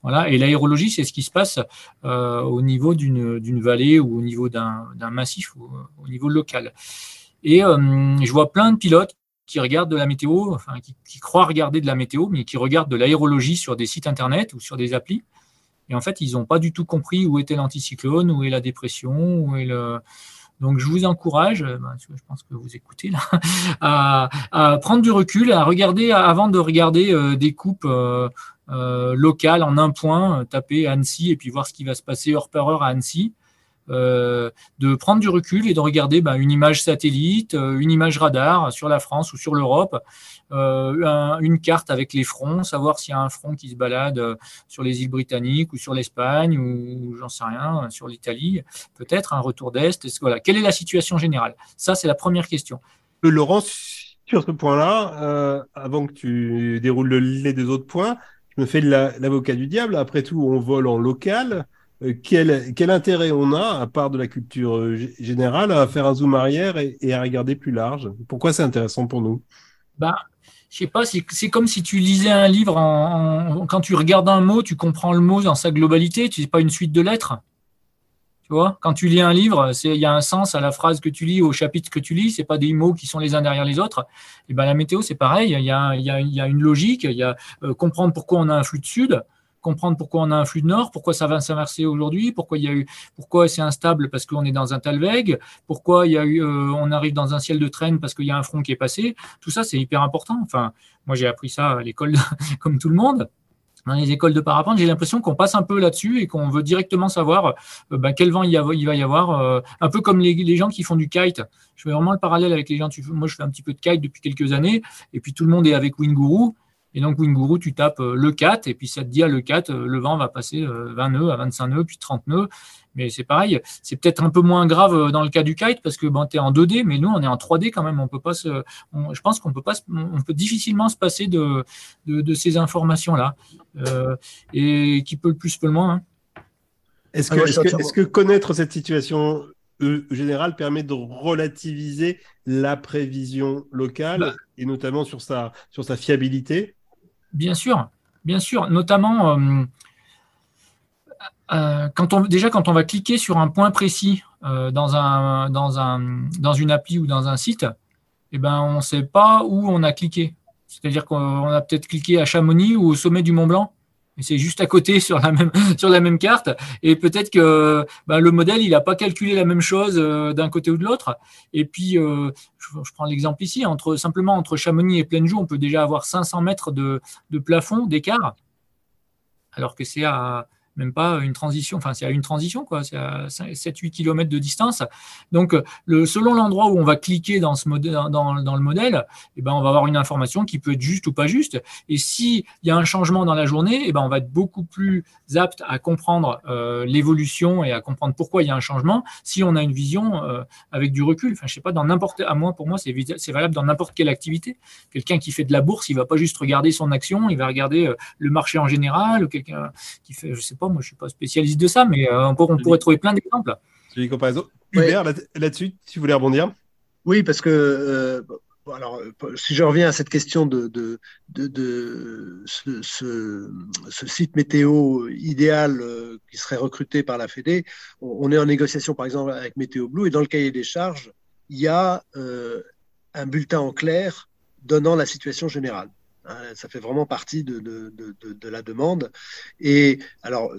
Speaker 3: Voilà. Et l'aérologie, c'est ce qui se passe au niveau d'une vallée ou au niveau d'un massif au niveau local. Et je vois plein de pilotes qui regardent de la météo, enfin, qui, qui, croient regarder de la météo, mais qui regardent de l'aérologie sur des sites internet ou sur des applis. Et en fait, ils n'ont pas du tout compris où était l'anticyclone, où est la dépression, où est le, donc, je vous encourage, euh, ben, je pense que vous écoutez là, à, prendre du recul, à regarder, avant de regarder euh, des coupes euh, locales en un point, taper Annecy et puis voir ce qui va se passer heure par heure à Annecy. Euh, de prendre du recul et de regarder bah, une image satellite, euh, une image radar sur la France ou sur l'Europe, euh, une carte avec les fronts, savoir s'il y a un front qui se balade sur les îles britanniques ou sur l'Espagne ou, j'en sais rien, sur l'Italie, peut-être un retour d'Est. Voilà. Quelle est la situation générale? Ça, c'est la première question.
Speaker 1: Laurent, sur ce point-là, avant que tu déroules le lait des autres points, je me fais l'avocat du diable. Après tout, on vole en local. Euh, quel, intérêt on a, à part de la culture euh, générale, à faire un zoom arrière et, à regarder plus large? Pourquoi c'est intéressant pour nous?
Speaker 3: Bah, Je sais pas, c'est comme si tu lisais un livre, en, quand tu regardes un mot, tu comprends le mot dans sa globalité, tu pas une suite de lettres. Tu vois, quand tu lis un livre, il y a un sens à la phrase que tu lis, au chapitre que tu lis. C'est pas des mots qui sont les uns derrière les autres. Et ben la météo, c'est pareil. Il y, a, y a, y a, une logique. Il y a euh, comprendre pourquoi on a un flux de sud, comprendre pourquoi on a un flux de nord, pourquoi ça va s'inverser aujourd'hui, pourquoi il y a eu, pourquoi c'est instable parce qu'on est dans un talweg, pourquoi il y a eu, euh, on arrive dans un ciel de traîne parce qu'il y a un front qui est passé. Tout ça, c'est hyper important. Enfin, moi, j'ai appris ça à l'école comme tout le monde dans les écoles de parapente, j'ai l'impression qu'on passe un peu là-dessus et qu'on veut directement savoir euh, ben, quel vent il, va y avoir. Euh, un peu comme les, gens qui font du kite. Je fais vraiment le parallèle avec les gens. moi, je fais un petit peu de kite depuis quelques années et puis tout le monde est avec Winguru. Et donc, Winguru, tu tapes euh, le 4 et puis ça te dit à le 4, le vent va passer 20 nœuds à 25 nœuds, puis 30 nœuds. Mais c'est pareil, c'est peut-être un peu moins grave euh, dans le cas du kite parce que bon, tu es en 2D, mais nous, on est en 3D quand même. On peut pas se, je pense qu'on peut pas, on peut difficilement se passer de, de, ces informations-là. Euh, et qui peut le plus, peut le moins. Hein.
Speaker 1: Est-ce que, est que, connaître cette situation euh, générale permet de relativiser la prévision locale bah. et notamment sur sa, sur sa fiabilité?
Speaker 3: Bien sûr, bien sûr. Notamment, euh, quand on, déjà, quand on va cliquer sur un point précis euh, dans une appli ou dans un site, eh ben, on ne sait pas où on a cliqué. C'est-à-dire qu'on a peut-être cliqué à Chamonix ou au sommet du Mont Blanc. Et c'est juste à côté sur la même, carte. Et peut-être que ben, le modèle, il n'a pas calculé la même chose euh, d'un côté ou de l'autre. Et puis, je, je, prends l'exemple ici, entre, simplement entre Chamonix et Plaine Joux, on peut déjà avoir 500 mètres de, de plafond d'écart, alors que c'est à, même pas une transition, enfin c'est à une transition, quoi, c'est à 7-8 km de distance. Donc le, selon l'endroit où on va cliquer dans, le modèle, eh ben, on va avoir une information qui peut être juste ou pas juste. Et s'il y a un changement dans la journée, eh ben, on va être beaucoup plus apte à comprendre euh, l'évolution et à comprendre pourquoi il y a un changement si on a une vision euh, avec du recul. Enfin, je sais pas, dans n'importe, à moi, pour moi, c'est, valable dans n'importe quelle activité. Quelqu'un qui fait de la bourse, il va pas juste regarder son action, il va regarder euh, le marché en général, quelqu'un qui fait, je sais pas, moi, je suis pas spécialiste de ça, mais euh, on, pourrait trouver plein d'exemples.
Speaker 1: J'ai une comparaison. Hubert, là-dessus, si vous voulez rebondir?
Speaker 4: Oui, parce que euh, alors, si je reviens à cette question de, de, de, ce, site météo idéal euh, qui serait recruté par la Fédé, on, est en négociation par exemple avec Météo Blue et dans le cahier des charges, il y a un bulletin en clair donnant la situation générale. Hein, ça fait vraiment partie de, la demande. Et alors,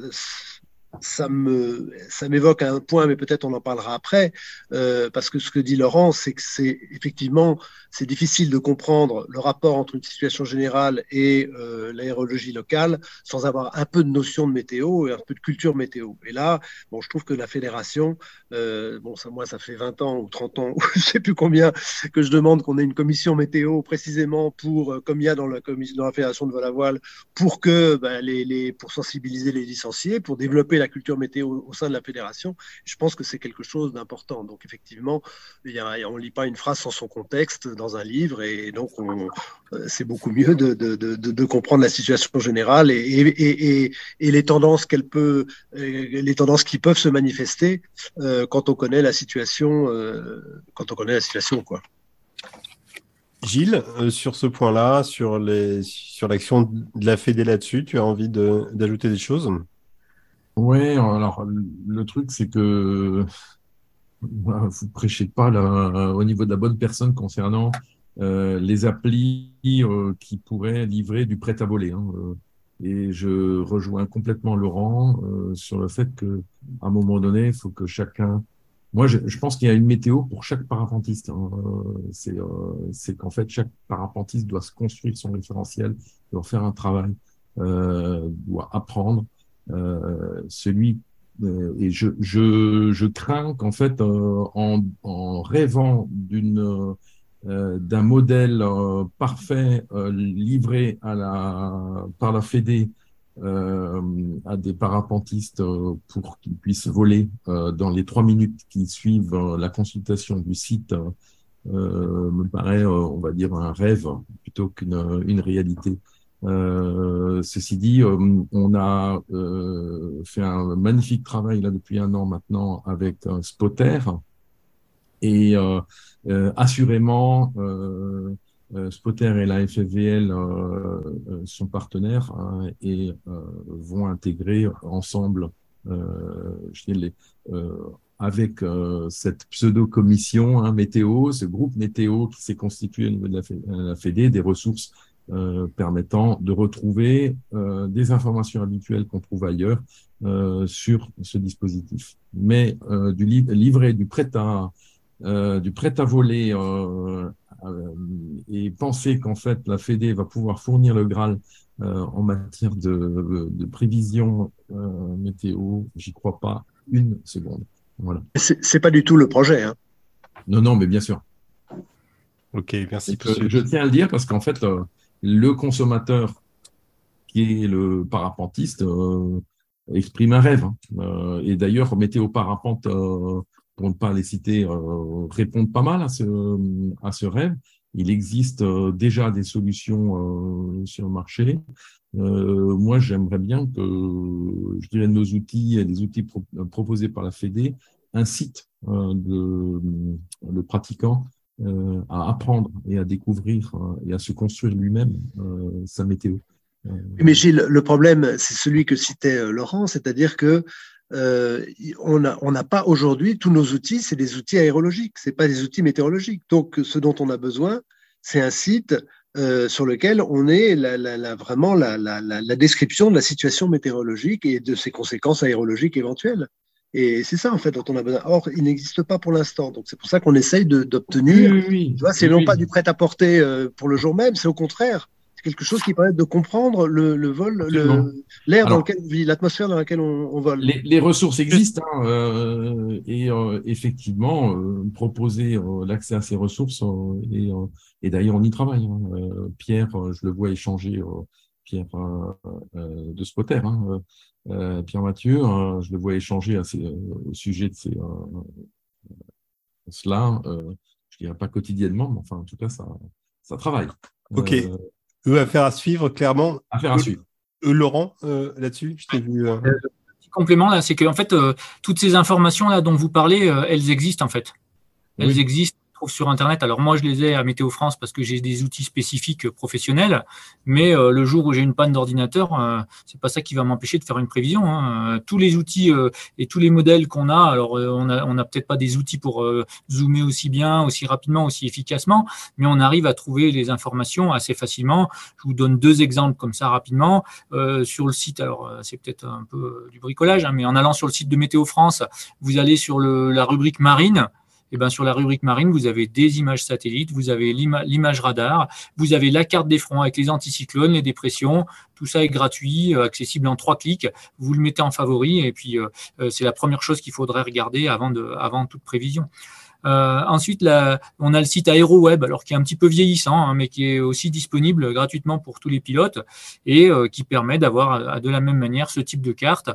Speaker 4: ça me ça m'évoque un point, mais peut-être on en parlera après, euh, parce que ce que dit Laurent, c'est que c'est effectivement c'est difficile de comprendre le rapport entre une situation générale et euh, l'aérologie locale sans avoir un peu de notion de météo et un peu de culture météo. Et là, bon, je trouve que la fédération, euh, bon, ça, moi, ça fait 20 ans ou 30 ans, ou je sais plus combien, que je demande qu'on ait une commission météo précisément pour, comme il y a dans la commission dans la fédération de vol à voile, pour que les, pour sensibiliser les licenciés, pour développer la culture météo au sein de la fédération. Je pense que c'est quelque chose d'important. Donc effectivement, il y a, on lit pas une phrase sans son contexte dans un livre et donc euh, c'est beaucoup mieux de, comprendre la situation générale et, les tendances qu'elle peut, euh, les tendances qui peuvent se manifester euh, quand on connaît la situation, quand on connaît la situation, quoi.
Speaker 1: Gilles, sur ce point-là, sur les, sur l'action de la Fédé là-dessus, tu as envie d'ajouter des choses?
Speaker 5: Oui, alors le truc, c'est que vous prêchez pas au niveau de la bonne personne concernant euh, les applis euh, qui pourraient livrer du prêt à voler. Hein, euh. et je rejoins complètement Laurent sur le fait que à un moment donné, il faut que chacun. Moi, je, je pense qu'il y a une météo pour chaque parapentiste. Hein. C'est qu'en fait, chaque parapentiste doit se construire son référentiel, doit faire un travail, doit apprendre. Celui et je, je, je crains qu'en fait, en, en rêvant d'une euh, d'un modèle euh, parfait euh, livré à la, par la Fédé à des parapentistes pour qu'ils puissent voler dans les trois minutes qui suivent la consultation du site me paraît, on va dire, un rêve plutôt qu'une une réalité. Euh, ceci dit, on a euh, fait un magnifique travail là depuis un an maintenant avec un Spotter. Et euh, euh, assurément, euh, Spotter et la FFVL sont partenaires hein, et vont intégrer ensemble je dis avec cette pseudo-commission hein, météo, ce groupe météo qui s'est constitué au niveau de la Fédé, des ressources euh, permettant de retrouver euh, des informations habituelles qu'on trouve ailleurs euh, sur ce dispositif. Mais du livret, du prêt à du prêt à voler et penser qu'en fait la Fédé va pouvoir fournir le Graal en matière de, de prévision météo, j'y crois pas une seconde. Voilà.
Speaker 4: C'est pas du tout le projet. Hein.
Speaker 5: Non, non, mais bien sûr.
Speaker 1: Ok, merci.
Speaker 5: Je, je, tiens à le dire parce qu'en fait, le consommateur qui est le parapentiste euh, exprime un rêve. Hein. Euh, et d'ailleurs, Météo Parapente, euh, pour ne pas les citer, répond pas mal à ce, à ce rêve. Il existe déjà des solutions sur le marché. moi, j'aimerais bien que, je dirais, nos outils et les outils proposés par la Fédé incitent de, le pratiquant euh, à apprendre et à découvrir euh, et à se construire lui-même euh, sa météo.
Speaker 4: Mais Gilles, le problème, c'est celui que citait Laurent, c'est-à-dire que on n'a pas aujourd'hui tous nos outils, c'est des outils aérologiques, c'est pas des outils météorologiques. Donc, ce dont on a besoin, c'est un site sur lequel on est vraiment la, description de la situation météorologique et de ses conséquences aérologiques éventuelles. Et c'est ça, en fait, dont on a besoin. Or, il n'existe pas pour l'instant. Donc, c'est pour ça qu'on essaye d'obtenir.
Speaker 5: Oui,
Speaker 4: tu vois, c'est non pas du prêt-à-porter euh, pour le jour même, c'est au contraire. C'est quelque chose qui permet de comprendre le, le vol, l'air dans lequel vit, l'atmosphère dans laquelle on, vole.
Speaker 5: Les, les, ressources existent. Hein, euh, et euh, effectivement, proposer l'accès à ces ressources, et, et d'ailleurs, on y travaille. Hein. Pierre, je le vois échanger. Pierre de Spotter, hein, euh, Pierre Mathieu, je le vois échanger euh, au sujet de ces, euh, cela. je dirais pas quotidiennement, mais enfin, en tout cas, ça, ça travaille.
Speaker 1: Ok. Eux, affaire à suivre, clairement.
Speaker 5: Affaire à suivre.
Speaker 1: Eux, Laurent, là-dessus, je t'ai vu.
Speaker 3: petit complément là, c'est que en fait, toutes ces informations là dont vous parlez, elles existent en fait. Elles existent sur Internet. Alors moi, je les ai à Météo France parce que j'ai des outils spécifiques professionnels, mais euh, le jour où j'ai une panne d'ordinateur, euh, c'est pas ça qui va m'empêcher de faire une prévision. Hein. Tous les outils euh, et tous les modèles qu'on a, alors on a, on a peut-être pas des outils pour zoomer aussi bien, aussi rapidement, aussi efficacement, mais on arrive à trouver les informations assez facilement. Je vous donne deux exemples comme ça rapidement sur le site. Alors c'est peut-être un peu du bricolage, hein, mais en allant sur le site de Météo France, vous allez sur la rubrique marine eh ben, sur la rubrique marine, vous avez des images satellites, vous avez l'image radar, vous avez la carte des fronts avec les anticyclones, les dépressions. Tout ça est gratuit, euh, accessible en trois clics. Vous le mettez en favori et puis euh, euh, c'est la première chose qu'il faudrait regarder avant, de, avant toute prévision. Euh, ensuite, on a le site AeroWeb, alors qui est un petit peu vieillissant, hein, mais qui est aussi disponible gratuitement pour tous les pilotes et euh, qui permet d'avoir euh, de la même manière ce type de carte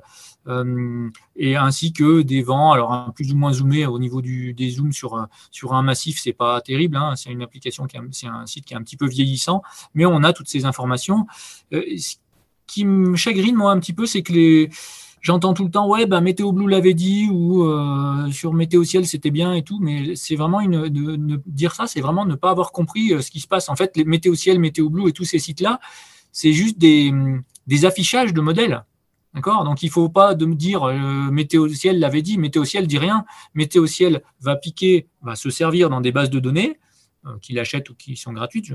Speaker 3: et ainsi que des vents. Alors plus ou moins zoomé au niveau du, des zooms sur sur un massif, c'est pas terrible. Hein, c'est une application c'est un site qui est un petit peu vieillissant, mais on a toutes ces informations. ce qui me chagrine moi un petit peu, c'est que les j'entends tout le temps, ouais, bah, Météo Blue l'avait dit, ou euh, sur Météo Ciel, c'était bien et tout, mais c'est vraiment une, de, dire ça, c'est vraiment ne pas avoir compris euh, ce qui se passe. En fait, les Météo Ciel, Météo Blue et tous ces sites-là, c'est juste des, affichages de modèles. D'accord? Donc, il ne faut pas de me dire euh, Météo Ciel l'avait dit, Météo Ciel dit rien. Météo Ciel va piquer, va se servir dans des bases de données, qu'il achète ou qui sont gratuites.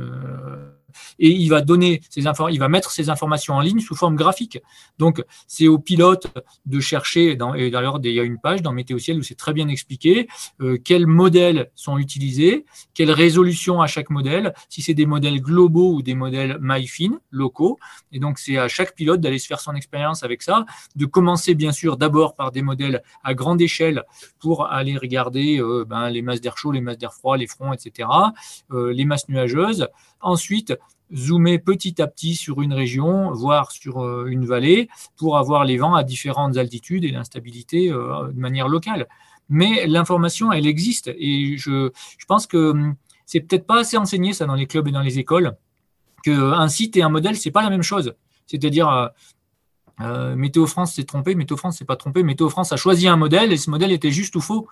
Speaker 3: Et il va donner il va mettre ces informations en ligne sous forme graphique. Donc, c'est au pilote de chercher. Dans, et d'ailleurs, il y a une page dans Météo Ciel où c'est très bien expliqué euh, quels modèles sont utilisés, quelle résolution à chaque modèle, si c'est des modèles globaux ou des modèles MyFin locaux. Et donc, c'est à chaque pilote d'aller se faire son expérience avec ça, de commencer bien sûr d'abord par des modèles à grande échelle pour aller regarder euh, ben, les masses d'air chaud, les masses d'air froid, les fronts, etc. Euh, les masses nuageuses. Ensuite, zoomer petit à petit sur une région, voire sur euh, une vallée, pour avoir les vents à différentes altitudes et l'instabilité euh, de manière locale. Mais l'information, elle existe. Et je, pense que hum, c'est peut-être pas assez enseigné ça dans les clubs et dans les écoles, qu'un site et un modèle, c'est pas la même chose. C'est-à-dire, Météo France s'est trompé, Météo France s'est pas trompé, Météo France a choisi un modèle et ce modèle était juste ou faux.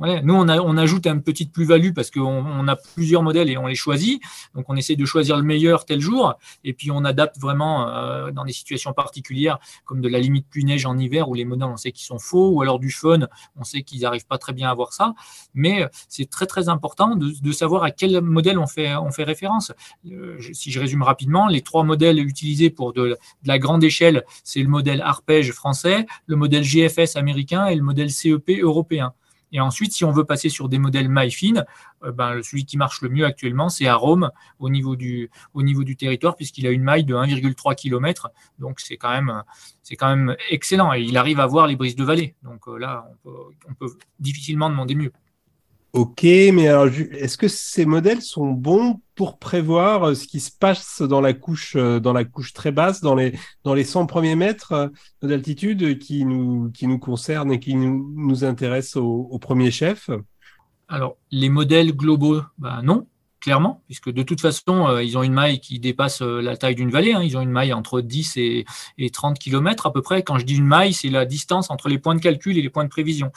Speaker 3: Nous, on, ajoute une petite plus-value parce qu'on on a plusieurs modèles et on les choisit. Donc, on essaie de choisir le meilleur tel jour. Et puis, on adapte vraiment euh, dans des situations particulières, comme de la limite pluie-neige en hiver, où les modèles, on sait qu'ils sont faux, ou alors du fun, on sait qu'ils n'arrivent pas très bien à voir ça. Mais c'est très, très important de, savoir à quel modèle on fait, on fait référence. Euh, si je résume rapidement, les trois modèles utilisés pour de, de la grande échelle, c'est le modèle arpège français, le modèle GFS américain et le modèle CEP européen. Et ensuite, si on veut passer sur des modèles MyFin, euh, ben, celui qui marche le mieux actuellement, c'est niveau du, au niveau du territoire, puisqu'il a une maille de 1,3 km. Donc, c'est quand, même, quand même excellent. Et il arrive à voir les brises de vallée. Donc euh, là, on peut difficilement demander mieux.
Speaker 1: Ok, mais alors est-ce que ces modèles sont bons pour prévoir euh, ce qui se passe dans la couche, euh, dans la couche très basse, dans les, dans les 100 premiers mètres euh, d'altitude qui nous, qui nous concernent et qui nous, nous intéressent au, premier chef?
Speaker 3: Alors, les modèles globaux, ben non, clairement, puisque de toute façon, ils ont une maille qui dépasse la taille d'une vallée. Hein. Ils ont une maille entre 10 et, et 30 km à peu près. Quand je dis une maille, c'est la distance entre les points de calcul et les points de prévision.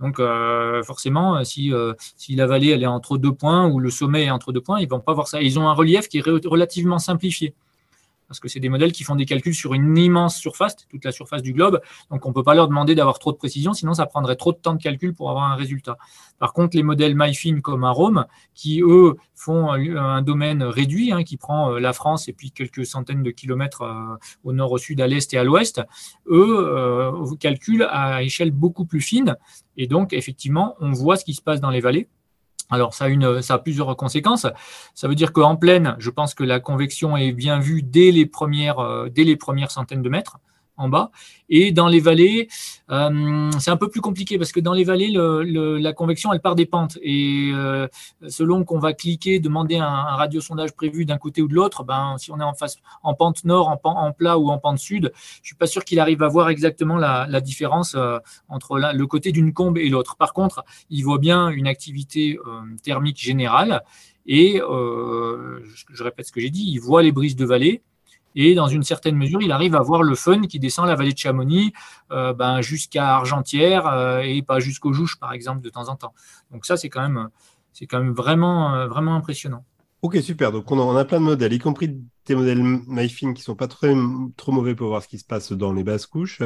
Speaker 3: Donc euh, forcément, si, euh, si la vallée elle est entre deux points ou le sommet est entre deux points, ils vont pas voir ça. Ils ont un relief qui est relativement simplifié parce que c'est des modèles qui font des calculs sur une immense surface, toute la surface du globe. Donc, on ne peut pas leur demander d'avoir trop de précision, sinon ça prendrait trop de temps de calcul pour avoir un résultat. Par contre, les modèles MyFin comme Arome, qui eux font un domaine réduit, hein, qui prend euh, la France et puis quelques centaines de kilomètres euh, au nord, au sud, à l'est et à l'ouest, eux euh, calculent à échelle beaucoup plus fine. Et donc, effectivement, on voit ce qui se passe dans les vallées. Alors, ça a, une, ça a plusieurs conséquences. Ça veut dire qu'en pleine, je pense que la convection est bien vue dès les premières, euh, dès les premières centaines de mètres en bas. Et dans les vallées, euh, c'est un peu plus compliqué parce que dans les vallées, la convection, elle part des pentes. Et euh, selon qu'on va cliquer, demander un, un radiosondage prévu d'un côté ou de l'autre, ben, si on est en face, en pente nord, en, plat ou en pente sud, je suis pas sûr qu'il arrive à voir exactement la, différence euh, entre le côté d'une combe et l'autre. Par contre, il voit bien une activité thermique générale. Et je, je répète ce que j'ai dit, il voit les brises de vallée et dans une certaine mesure, il arrive à voir le fun qui descend la vallée de Chamonix euh, ben, jusqu'à Argentière euh, et pas jusqu'aux Jouches, par exemple, de temps en temps. Donc ça, c'est quand même, c'est quand même vraiment, euh, vraiment impressionnant.
Speaker 1: Ok, super. Donc on a, plein de modèles, y compris des modèles MyFin qui sont pas trop, trop mauvais pour voir ce qui se passe dans les basses couches.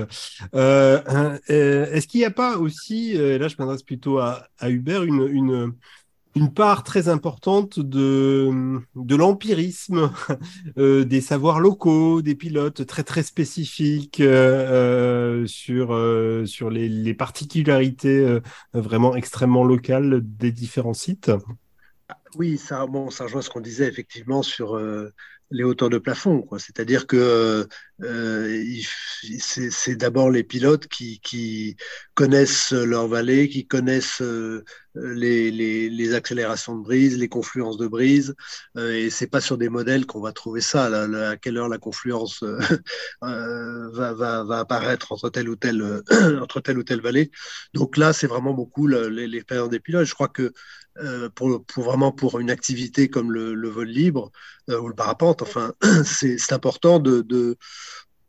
Speaker 1: Est-ce qu'il n'y a pas aussi, là je m'adresse plutôt à, Hubert, une une part très importante de, de l'empirisme, euh, des savoirs locaux, des pilotes très très spécifiques euh, euh, sur, sur les, particularités vraiment extrêmement locales des différents sites.
Speaker 4: Oui, ça, ça rejoint ce qu'on disait effectivement sur les hauteurs de plafond. C'est-à-dire que euh, c'est d'abord les pilotes qui, qui, connaissent leur vallée, qui connaissent euh, les, les, les, accélérations de brise, les confluences de brise. Euh, et c'est pas sur des modèles qu'on va trouver ça. à quelle heure la confluence euh, va, va, va, apparaître entre telle ou telle entre telle ou telle vallée. Donc là, c'est vraiment beaucoup l'expérience des pilotes. Je crois que euh, pour, pour, vraiment pour une activité comme le, le vol libre euh, ou le parapente. Enfin, c'est important de, de,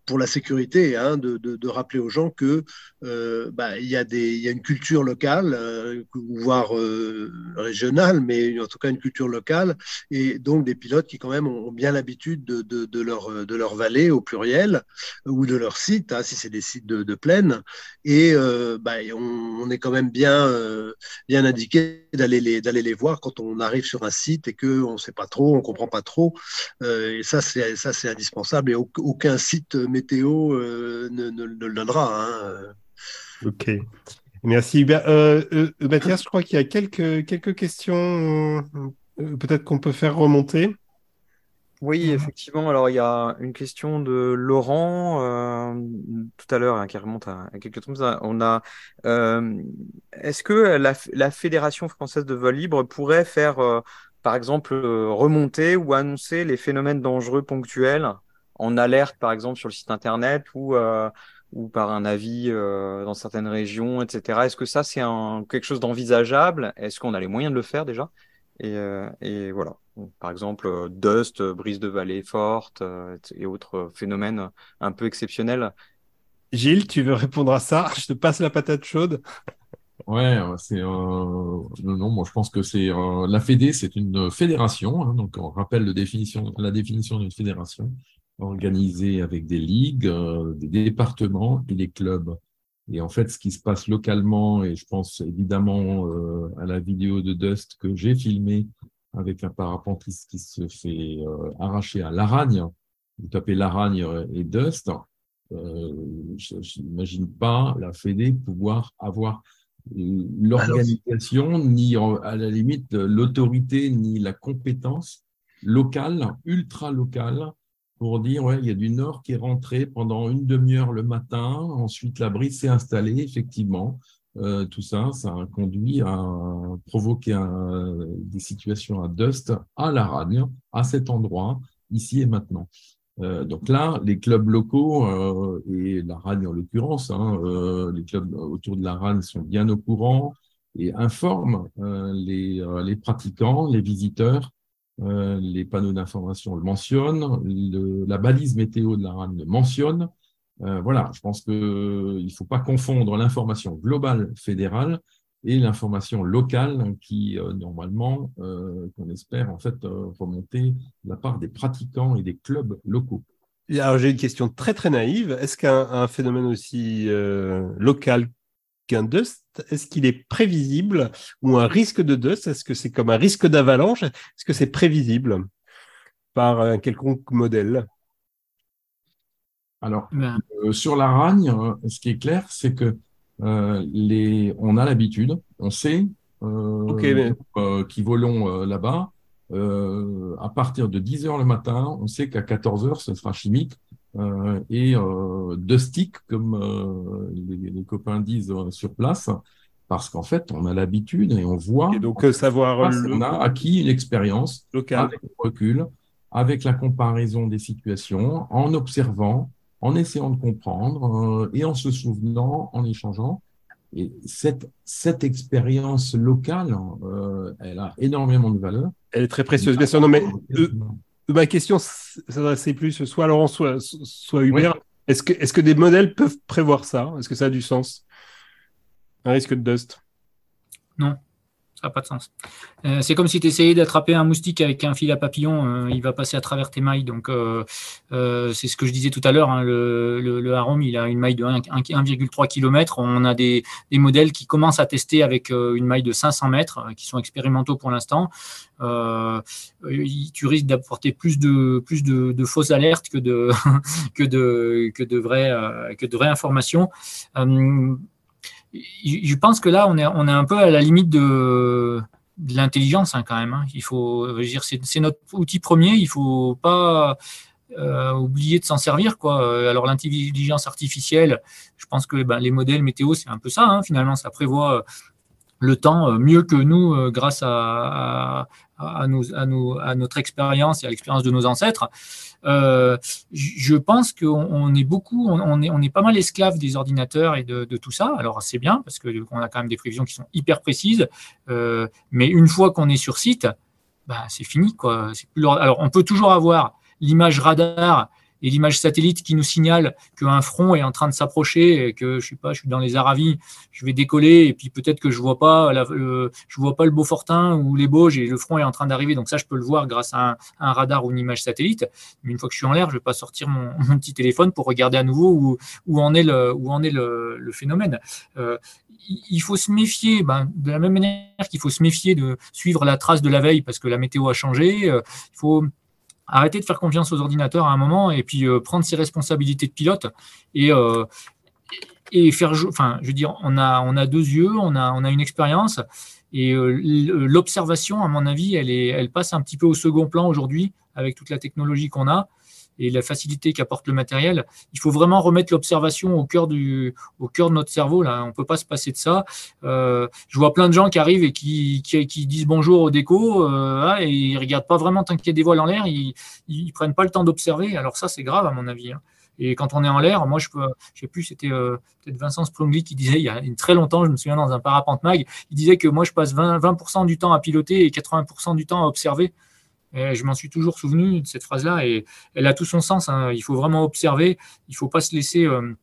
Speaker 4: pour la sécurité, hein, de, rappeler aux gens que euh, bah, il, y a des, il y a une culture locale, euh, voire euh, régionale, mais en tout cas une culture locale, et donc des pilotes qui quand même ont, bien l'habitude de, de, leur, de leur vallée au pluriel, ou de leur site, hein, si c'est des sites de, plaine, et euh, bah, on, est quand même bien, euh, bien indiqué d'aller les, d'aller les voir quand on arrive sur un site et qu'on ne sait pas trop, on comprend pas trop, et ça c'est, ça c'est indispensable, et aucun site météo euh, ne, le donnera. Hein.
Speaker 1: Ok. Merci Hubert. Euh, euh, Mathias, je crois qu'il y a quelques, quelques questions peut-être qu'on peut faire remonter.
Speaker 2: Oui, effectivement. Alors, il y a une question de Laurent tout à l'heure hein, qui remonte à, quelques temps. On a, est-ce que la, la, Fédération française de vol libre pourrait faire, par exemple, remonter ou annoncer les phénomènes dangereux ponctuels en alerte, par exemple, sur le site internet ou, euh, ou par un avis euh, dans certaines régions, etc. Est-ce que ça, c'est quelque chose d'envisageable? Est-ce qu'on a les moyens de le faire déjà? Et, euh, et, voilà. par exemple, Dust, brise de vallée forte et autres phénomènes un peu exceptionnels.
Speaker 1: Gilles, tu veux répondre à ça? Je te passe la patate chaude.
Speaker 5: Ouais, c'est non, non, moi je pense que c'est la Fédé, c'est une fédération, hein, donc on rappelle la définition, la définition d'une fédération organisée avec des ligues, euh, des départements et des clubs. Et en fait, ce qui se passe localement, et je pense évidemment euh, à la vidéo de Dust que j'ai filmée avec un parapentiste qui se fait euh, arracher à Laragne, vous tapez Laragne et Dust, euh, je n'imagine pas la Fédé pouvoir avoir l'organisation, ni à la limite l'autorité, ni la compétence locale, ultra locale, pour dire ouais, il y a du nord qui est rentré pendant une demi-heure le matin, ensuite la brise s'est installée, effectivement. Euh, tout ça, ça a conduit à provoquer des situations à Dust, à la Ragne, à cet endroit, ici et maintenant. Euh, donc là, les clubs locaux, euh, et la RAN en l'occurrence, hein, les clubs autour de la RAN sont bien au courant et informent les, pratiquants, les visiteurs. Les panneaux d'information le mentionnent, la balise météo de la RAN le mentionne. voilà, je pense qu'il ne faut pas confondre l'information globale fédérale et l'information locale qui, euh, normalement, euh, qu'on espère en fait euh, remonter de la part des pratiquants et des clubs locaux.
Speaker 1: Alors j'ai une question très très naïve. Est-ce qu'un phénomène aussi local qu'un dust, est-ce qu'il est prévisible ou un risque de dust? Est-ce que c'est comme un risque d'avalanche? Est-ce que c'est prévisible par un quelconque modèle?
Speaker 5: Alors, ben. sur la ragne, ce qui est clair, c'est que euh, les, on a l'habitude, on sait euh, euh, qui volons là-bas. à partir de 10 heures le matin, on sait qu'à 14 heures, ce sera chimique. Et de stick, comme les, copains disent sur place, parce qu'en fait, on a l'habitude et on voit.
Speaker 1: Et donc, savoir.
Speaker 5: On a acquis une expérience avec le recul, avec la comparaison des situations, en observant, en essayant de comprendre euh, et en se souvenant, en échangeant. Et cette, cette expérience locale, euh, elle a énormément de valeur.
Speaker 1: Elle est très précieuse, bien sûr. Non, mais euh, ma question s'adressait plus soit Laurent, soit, soit Hubert. Est-ce que, est que des modèles peuvent prévoir ça? Est-ce que ça a du sens? Un risque de dust?
Speaker 3: Non. Ça n'a pas de sens. Euh, c'est comme si tu essayais d'attraper un moustique avec un fil à papillon, euh, il va passer à travers tes mailles. Donc, euh, c'est ce que je disais tout à l'heure. Hein, le, le, il a une maille de 1,3 km. On a des, modèles qui commencent à tester avec une maille de 500 mètres, qui sont expérimentaux pour l'instant. tu risques d'apporter plus de, plus de, fausses alertes que de, que de, que de, que de vraies informations je pense que là, on est, on est un peu à la limite de, l'intelligence hein, quand même. Hein. Il faut, dire, c'est notre outil premier. Il faut pas euh, oublier de s'en servir. Quoi. Alors l'intelligence artificielle, je pense que ben, les modèles météo, c'est un peu ça. Hein. Finalement, ça prévoit le temps euh, mieux que nous euh, grâce à, à, nos, à, à, notre expérience et à l'expérience de nos ancêtres. Euh, je pense qu'on est beaucoup, on est, pas mal esclave des ordinateurs et de, tout ça. Alors c'est bien parce qu'on a quand même des prévisions qui sont hyper précises, euh, mais une fois qu'on est sur site, bah, c'est fini. Quoi. Alors on peut toujours avoir l'image radar et l'image satellite qui nous signale qu'un front est en train de s'approcher et que je sais pas, je suis dans les Aravis, je vais décoller et puis peut-être que je vois pas je vois pas le Beaufortin ou les Bauges et le front est en train d'arriver. Donc ça, je peux le voir grâce à un, radar ou une image satellite. Mais une fois que je suis en l'air, je vais pas sortir mon, petit téléphone pour regarder à nouveau où, où en est le, où en est le, phénomène. Euh, il faut se méfier, ben, de la même manière qu'il faut se méfier de suivre la trace de la veille parce que la météo a changé. Euh, il faut arrêter de faire confiance aux ordinateurs à un moment et puis euh, prendre ses responsabilités de pilote et, euh, et faire. Enfin, je veux dire, on a, on a deux yeux, on a, on a une expérience et euh, l'observation, à mon avis, elle, est, elle passe un petit peu au second plan aujourd'hui avec toute la technologie qu'on a et la facilité qu'apporte le matériel. Il faut vraiment remettre l'observation au cœur du, au cœur de notre cerveau. Là, on peut pas se passer de ça. Euh, je vois plein de gens qui arrivent et qui, qui, disent bonjour au déco euh, ah, et ils regardent pas vraiment tant qu'il y a des voiles en l'air. Ils, ils prennent pas le temps d'observer. Alors ça, c'est grave à mon avis. Hein. Et quand on est en l'air, moi, je je sais plus, c'était euh, peut-être Vincent Sprungli qui disait il y a très longtemps, je me souviens dans un parapente mag, il disait que moi, je passe 20%, 20 du temps à piloter et 80% du temps à observer je m'en suis toujours souvenu de cette phrase-là et elle a tout son sens. Hein. Il faut vraiment observer. Il ne faut pas se laisser euh,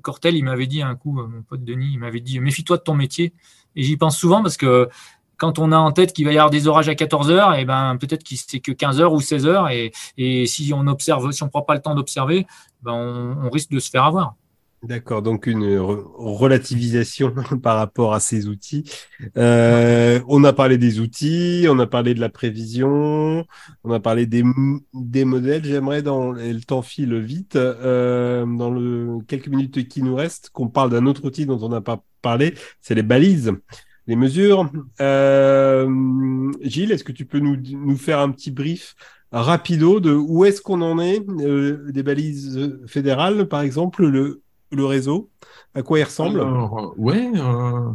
Speaker 3: Cortel, il m'avait dit un coup, mon pote Denis, il m'avait dit méfie-toi de ton métier. Et j'y pense souvent parce que quand on a en tête qu'il va y avoir des orages à 14 heures, et eh ben peut-être qu'il c'est que 15 heures ou 16 heures. Et, si on observe, si on prend pas le temps d'observer, ben on, risque de se faire avoir.
Speaker 1: D'accord, donc une relativisation par rapport à ces outils. Euh, on a parlé des outils, on a parlé de la prévision, on a parlé des, des modèles. J'aimerais, dans le temps file vite, euh, dans le quelques minutes qui nous restent, qu'on parle d'un autre outil dont on n'a pas parlé, c'est les balises les mesures. Euh, Gilles, est-ce que tu peux nous, nous, faire un petit brief rapido de où est-ce qu'on en est des balises fédérales, par exemple, le, le réseau À quoi il ressemble?
Speaker 5: Alors, ouais, euh,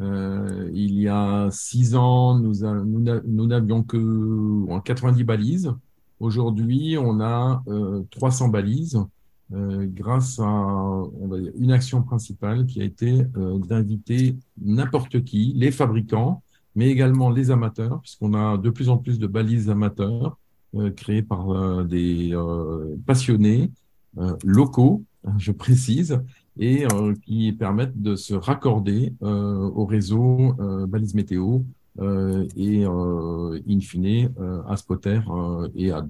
Speaker 5: euh, il y a six ans, nous, n'avions que 90 balises. Aujourd'hui, on a 300 euh, balises grâce à une action principale qui a été d'inviter n'importe qui, les fabricants, mais également les amateurs, puisqu'on a de plus en plus de balises amateurs créées par des passionnés locaux je précise, et euh, qui permettent de se raccorder euh, au réseau euh, balise météo et in fine à Spotter et à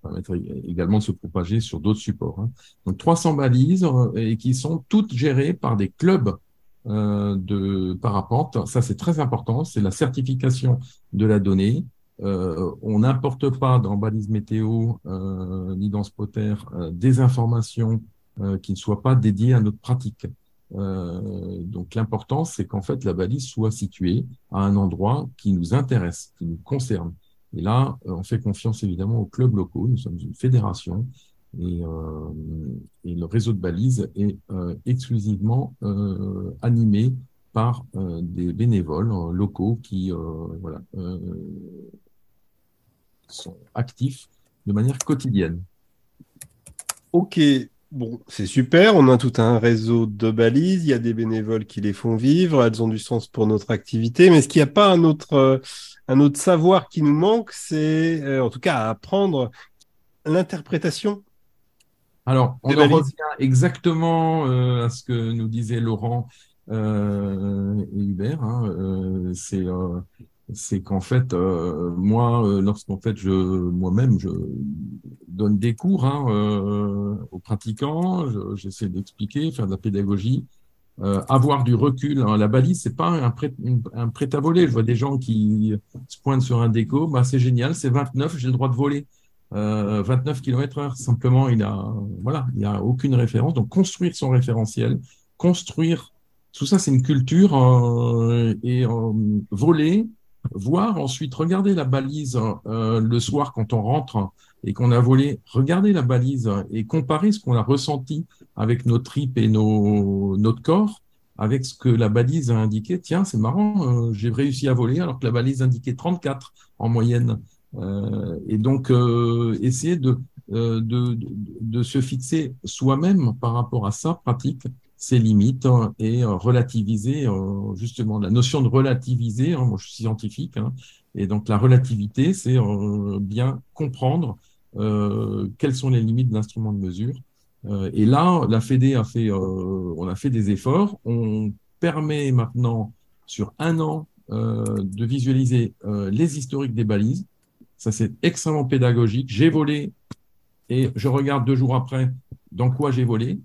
Speaker 5: permettre également de se propager sur d'autres supports. Hein. Donc 300 balises et qui sont toutes gérées par des clubs de parapente. Ça, c'est très important. C'est la certification de la donnée. Euh, on n'importe pas dans balise météo euh, ni dans spotter euh, des informations qui ne soient pas dédiées à notre pratique. donc l'important, c'est qu'en fait la balise soit située à un endroit qui nous intéresse, qui nous concerne. Et là, on fait confiance évidemment aux clubs locaux. Nous sommes une fédération et, et le réseau de balises est exclusivement animé par des bénévoles locaux qui voilà, sont actifs de manière quotidienne.
Speaker 1: Ok, bon, c'est super. On a tout un réseau de balises. Il y a des bénévoles qui les font vivre. Elles ont du sens pour notre activité. Mais est-ce qu'il n'y a pas un autre, euh, un autre savoir qui nous manque C'est, euh, en tout cas, à apprendre l'interprétation.
Speaker 5: Alors, on en revient exactement euh, à ce que nous disait Laurent et Hubert. Hein, c'est c'est qu'en fait, euh, moi, euh, lorsqu'en fait, je moi-même, je donne des cours hein, euh, aux pratiquants, j'essaie d'expliquer, faire de la pédagogie, avoir du recul. Hein. La balise, c'est pas un prêt, un prêt à voler. Je vois des gens qui se pointent sur un déco, bah c'est génial, c'est 29, j'ai le droit de voler. 29 km heure. Simplement, il a, voilà, il a aucune référence. Donc, construire son référentiel, construire, tout ça, c'est une culture et voler, voir ensuite, regarder la balise euh, le soir quand on rentre et qu'on a volé, regarder la balise et comparer ce qu'on a ressenti avec nos tripes et nos, notre corps avec ce que la balise a indiqué. Tiens, c'est marrant, euh, j'ai réussi à voler alors que la balise indiquait 34 en moyenne. Euh, et donc, essayer de, de, se fixer soi-même par rapport à sa pratique ses limites hein, et euh, relativiser euh, justement la notion de relativiser. Hein, moi, je suis scientifique hein, et donc la relativité, c'est euh, bien comprendre quelles sont les limites de l'instrument de mesure. et là, la Fédé a fait, on a fait des efforts. On permet maintenant sur un an de visualiser les historiques des balises. Ça, c'est extrêmement pédagogique. J'ai volé et je regarde deux jours après dans quoi j'ai volé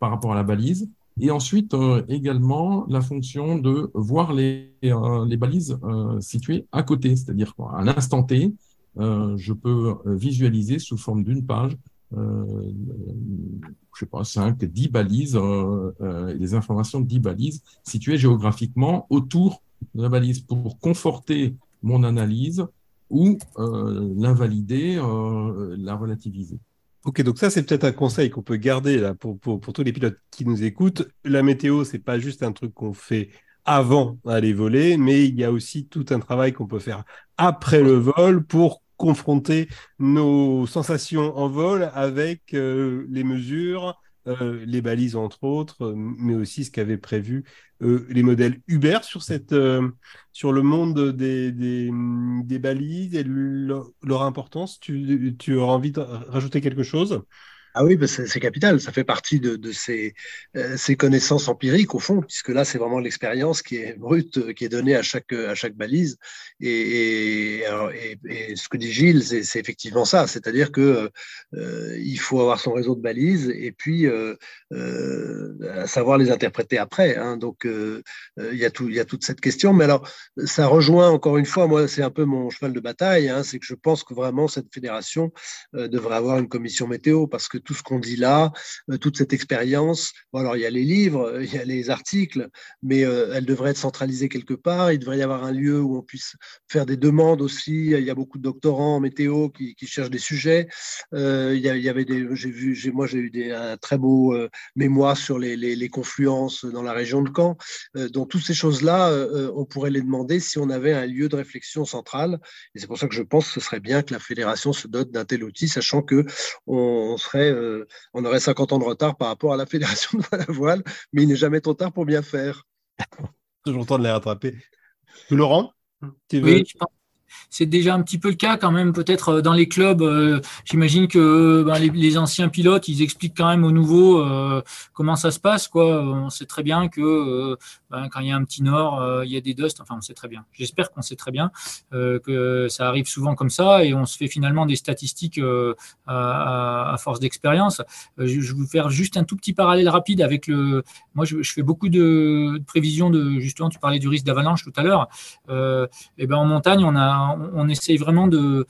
Speaker 5: par rapport à la balise. Et ensuite, euh, également, la fonction de voir les, euh, les balises euh, situées à côté, c'est-à-dire qu'à l'instant T, je peux visualiser sous forme d'une page, je sais pas, 5, 10 balises, des informations de 10 balises situées géographiquement autour de la balise pour conforter mon analyse ou l'invalider, la relativiser.
Speaker 1: Ok, donc ça, c'est peut-être un conseil qu'on peut garder là, pour, pour, tous les pilotes qui nous écoutent. La météo, c'est pas juste un truc qu'on fait avant d'aller voler, mais il y a aussi tout un travail qu'on peut faire après le vol pour confronter nos sensations en vol avec euh, les mesures, euh, les balises entre autres, euh, mais aussi ce qu'avaient prévu euh, les modèles Uber sur, le monde des, des, balises et leur, importance. Tu, tu, auras envie de rajouter quelque chose?
Speaker 4: Ah oui, c'est capital. Ça fait partie de, ces, euh, ces, connaissances empiriques, au fond, puisque là, c'est vraiment l'expérience qui est brute, euh, qui est donnée à chaque, chaque balise. Et, ce que dit Gilles, c'est effectivement ça. C'est-à-dire que euh, il faut avoir son réseau de balises et puis savoir les interpréter après. Hein. Donc, il, y a tout, il y a toute cette question. Mais alors, ça rejoint encore une fois, moi, c'est un peu mon cheval de bataille. Hein, c'est que je pense que vraiment, cette fédération devrait avoir une commission météo parce que tout ce qu'on dit là, euh, toute cette expérience. Bon, alors, il y a les livres, euh, il y a les articles, mais euh, elle devrait être centralisée quelque part. Il devrait y avoir un lieu où on puisse faire des demandes aussi. Il y a beaucoup de doctorants en météo qui, cherchent des sujets. il, y avait des, j'ai vu, moi, j'ai eu des, un très beau mémoire sur les, les, confluences dans la région de Caen. donc, toutes ces choses-là, on pourrait les demander si on avait un lieu de réflexion central. Et c'est pour ça que je pense que ce serait bien que la fédération se dote d'un tel outil, sachant que on serait euh, on aurait 50 ans de retard par rapport à la fédération de la voile, mais il n'est jamais trop tard pour bien faire.
Speaker 1: Toujours temps de les rattraper. Laurent
Speaker 3: Oui, je pense c'est déjà un petit peu le cas quand même, peut-être euh, dans les clubs. Euh, j'imagine que ben, les, anciens pilotes, ils expliquent quand même aux nouveaux euh, comment ça se passe. Quoi. On sait très bien que ben, quand il y a un petit nord, il y a des dusts. Enfin, on sait très bien. J'espère qu'on sait très bien que ça arrive souvent comme ça et on se fait finalement des statistiques à, force d'expérience. Je, vais faire juste un tout petit parallèle rapide avec le. Moi, je, fais beaucoup de, prévisions de. Justement, tu parlais du risque d'avalanche tout à l'heure. et ben en montagne, on a on, essaye vraiment de,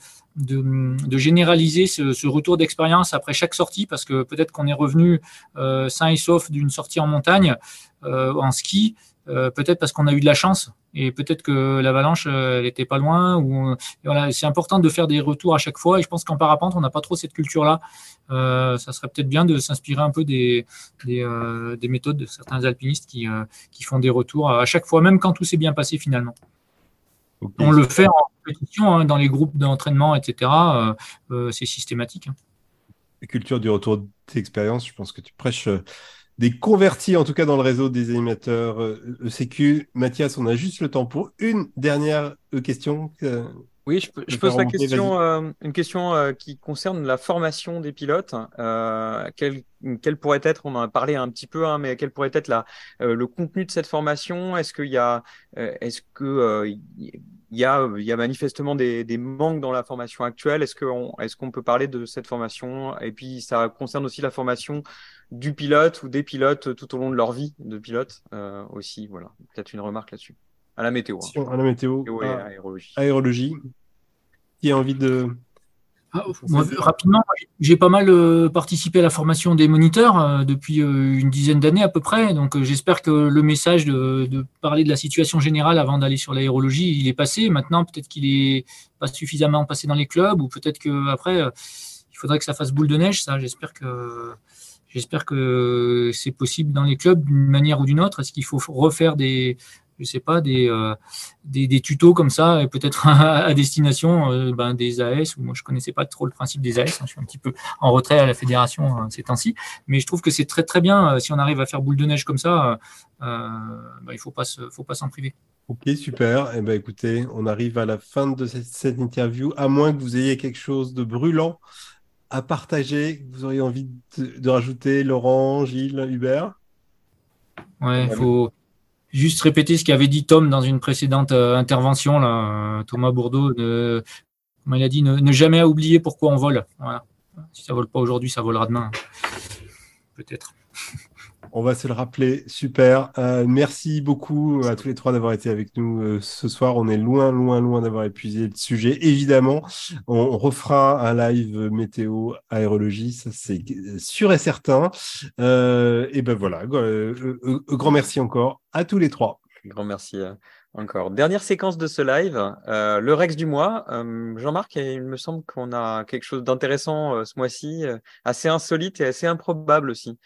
Speaker 3: généraliser ce, retour d'expérience après chaque sortie, parce que peut-être qu'on est revenu euh, sain et sauf d'une sortie en montagne, euh, en ski, euh, peut-être parce qu'on a eu de la chance, et peut-être que l'avalanche n'était pas loin. Ou, voilà, c'est important de faire des retours à chaque fois, et je pense qu'en parapente, on n'a pas trop cette culture-là. ça serait peut-être bien de s'inspirer un peu des, des, méthodes de certains alpinistes qui, qui font des retours à chaque fois, même quand tout s'est bien passé finalement. On le fait en compétition, hein, dans les groupes d'entraînement, etc. Euh, euh, c'est systématique. Hein.
Speaker 1: La culture du retour d'expérience, je pense que tu prêches euh, des convertis, en tout cas dans le réseau des animateurs ECQ. Mathias, on a juste le temps pour une dernière question.
Speaker 2: Oui, je, pose la question, une question qui concerne la formation des pilotes. quelle, pourrait être, on en a parlé un petit peu, hein, mais quel pourrait être la, le contenu de cette formation? Est-ce qu'il y a, est-ce que il y a, il y a manifestement des, des, manques dans la formation actuelle? Est-ce qu'on est qu'on peut parler de cette formation? Et puis, ça concerne aussi la formation du pilote ou des pilotes tout au long de leur vie de pilote euh, aussi. Voilà, peut-être une remarque là-dessus. À la météo.
Speaker 1: Hein. À la météo. à aérologie. Aérologie. Qui a envie de
Speaker 3: ah, rapidement, j'ai pas mal euh, participé à la formation des moniteurs euh, depuis euh, une dizaine d'années à peu près. Donc j'espère que le message de, parler de la situation générale avant d'aller sur l'aérologie, il est passé. Maintenant, peut-être qu'il est pas suffisamment passé dans les clubs ou peut-être qu'après, il faudrait que ça fasse boule de neige. Ça, j'espère que j'espère que c'est possible dans les clubs d'une manière ou d'une autre. Est-ce qu'il faut refaire des je sais pas, des, euh, des, tutos comme ça, peut-être à, destination euh, ben, des AS, où moi je connaissais pas trop le principe des AS, hein, je suis un petit peu en retrait à la fédération hein, ces temps-ci, mais je trouve que c'est très très bien, euh, si on arrive à faire boule de neige comme ça, ben, il faut pas faut pas s'en priver.
Speaker 1: Ok, super. Eh ben, écoutez, on arrive à la fin de cette, interview, à moins que vous ayez quelque chose de brûlant à partager, que vous auriez envie de, de rajouter, Laurent, Gilles, Hubert?
Speaker 3: Ouais, il faut, juste répéter ce qu'avait dit Tom dans une précédente euh, intervention, là, Thomas Bourdeau, de, comme il a dit, ne, jamais oublier pourquoi on vole. Si ça vole pas aujourd'hui, ça volera demain. Peut-être.
Speaker 1: On va se le rappeler. Super. Euh, merci beaucoup à tous les trois d'avoir été avec nous ce soir. On est loin, loin, loin d'avoir épuisé le sujet. Évidemment, on, refera un live météo aérologie, ça c'est sûr et certain. et ben voilà. grand merci encore à tous les trois.
Speaker 2: Grand merci euh, encore. Dernière séquence de ce live, euh, le Rex du mois. Euh, Jean-Marc, il me semble qu'on a quelque chose d'intéressant ce mois-ci, assez insolite et assez improbable aussi.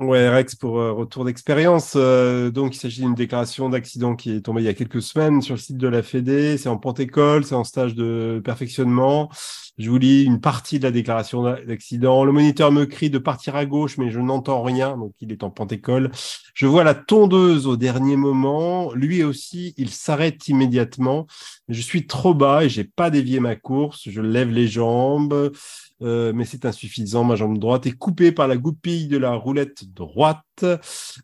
Speaker 1: Ouais, Rex pour retour d'expérience. donc, il s'agit d'une déclaration d'accident qui est tombée il y a quelques semaines sur le site de la Fédé. C'est en Pente-École, c'est en stage de perfectionnement. Je vous lis une partie de la déclaration d'accident. Le moniteur me crie de partir à gauche, mais je n'entends rien, donc il est en pente-école. Je vois la tondeuse au dernier moment. Lui aussi, il s'arrête immédiatement. Je suis trop bas et j'ai pas dévié ma course. Je lève les jambes. Euh, mais c'est insuffisant. Ma jambe droite est coupée par la goupille de la roulette droite.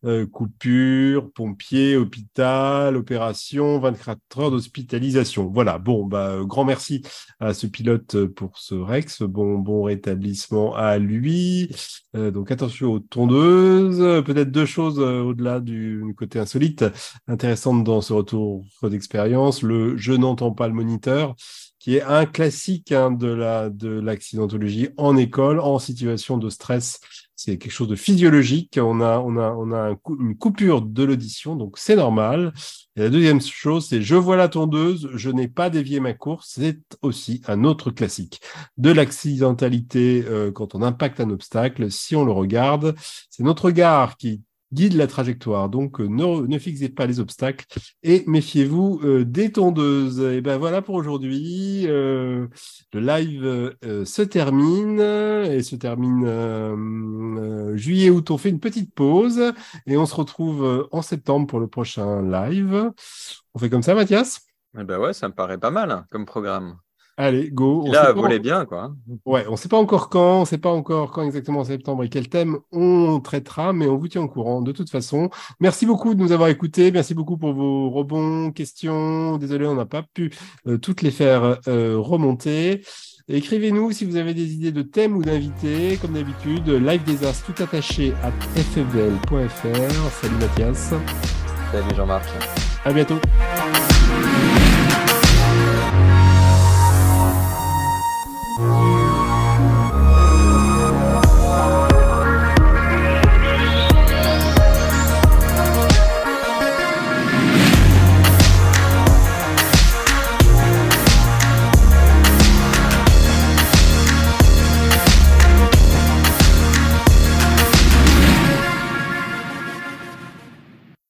Speaker 1: Euh, coupure, pompier, hôpital, opération, 24 heures d'hospitalisation. Voilà. Bon, bah, euh, grand merci à ce pilote pour ce Rex. Bon, bon rétablissement à lui. donc attention aux tondeuses. Peut-être deux choses au-delà du côté insolite intéressantes dans ce retour d'expérience. Le je n'entends pas le moniteur qui est un classique hein, de la de l'accidentologie en école, en situation de stress. C'est quelque chose de physiologique. On a on a on a une coupure de l'audition, donc c'est normal. Et la deuxième chose, c'est je vois la tondeuse, je n'ai pas dévié ma course. C'est aussi un autre classique de l'accidentalité euh, quand on impacte un obstacle. Si on le regarde, c'est notre regard qui guide la trajectoire. Donc, euh, ne, ne, fixez pas les obstacles et méfiez-vous euh, des tondeuses. Et ben voilà pour aujourd'hui. Euh, le live se termine et se termine juillet août. On fait une petite pause et on se retrouve en septembre pour le prochain live. On fait comme ça, Mathias?
Speaker 2: Eh ben ouais, ça me paraît pas mal hein, comme programme.
Speaker 1: Allez, go.
Speaker 2: On Là, bien, quoi.
Speaker 1: Ouais, on ne sait pas encore quand, on ne sait pas encore quand exactement en septembre et quel thème on traitera, mais on vous tient au courant de toute façon. Merci beaucoup de nous avoir écoutés. Merci beaucoup pour vos rebonds, questions. Désolé, on n'a pas pu euh, toutes les faire euh, remonter. Écrivez-nous si vous avez des idées de thèmes ou d'invités. Comme d'habitude, live des as tout attaché à ffl.fr. Salut Mathias.
Speaker 2: Salut Jean-Marc.
Speaker 1: À bientôt.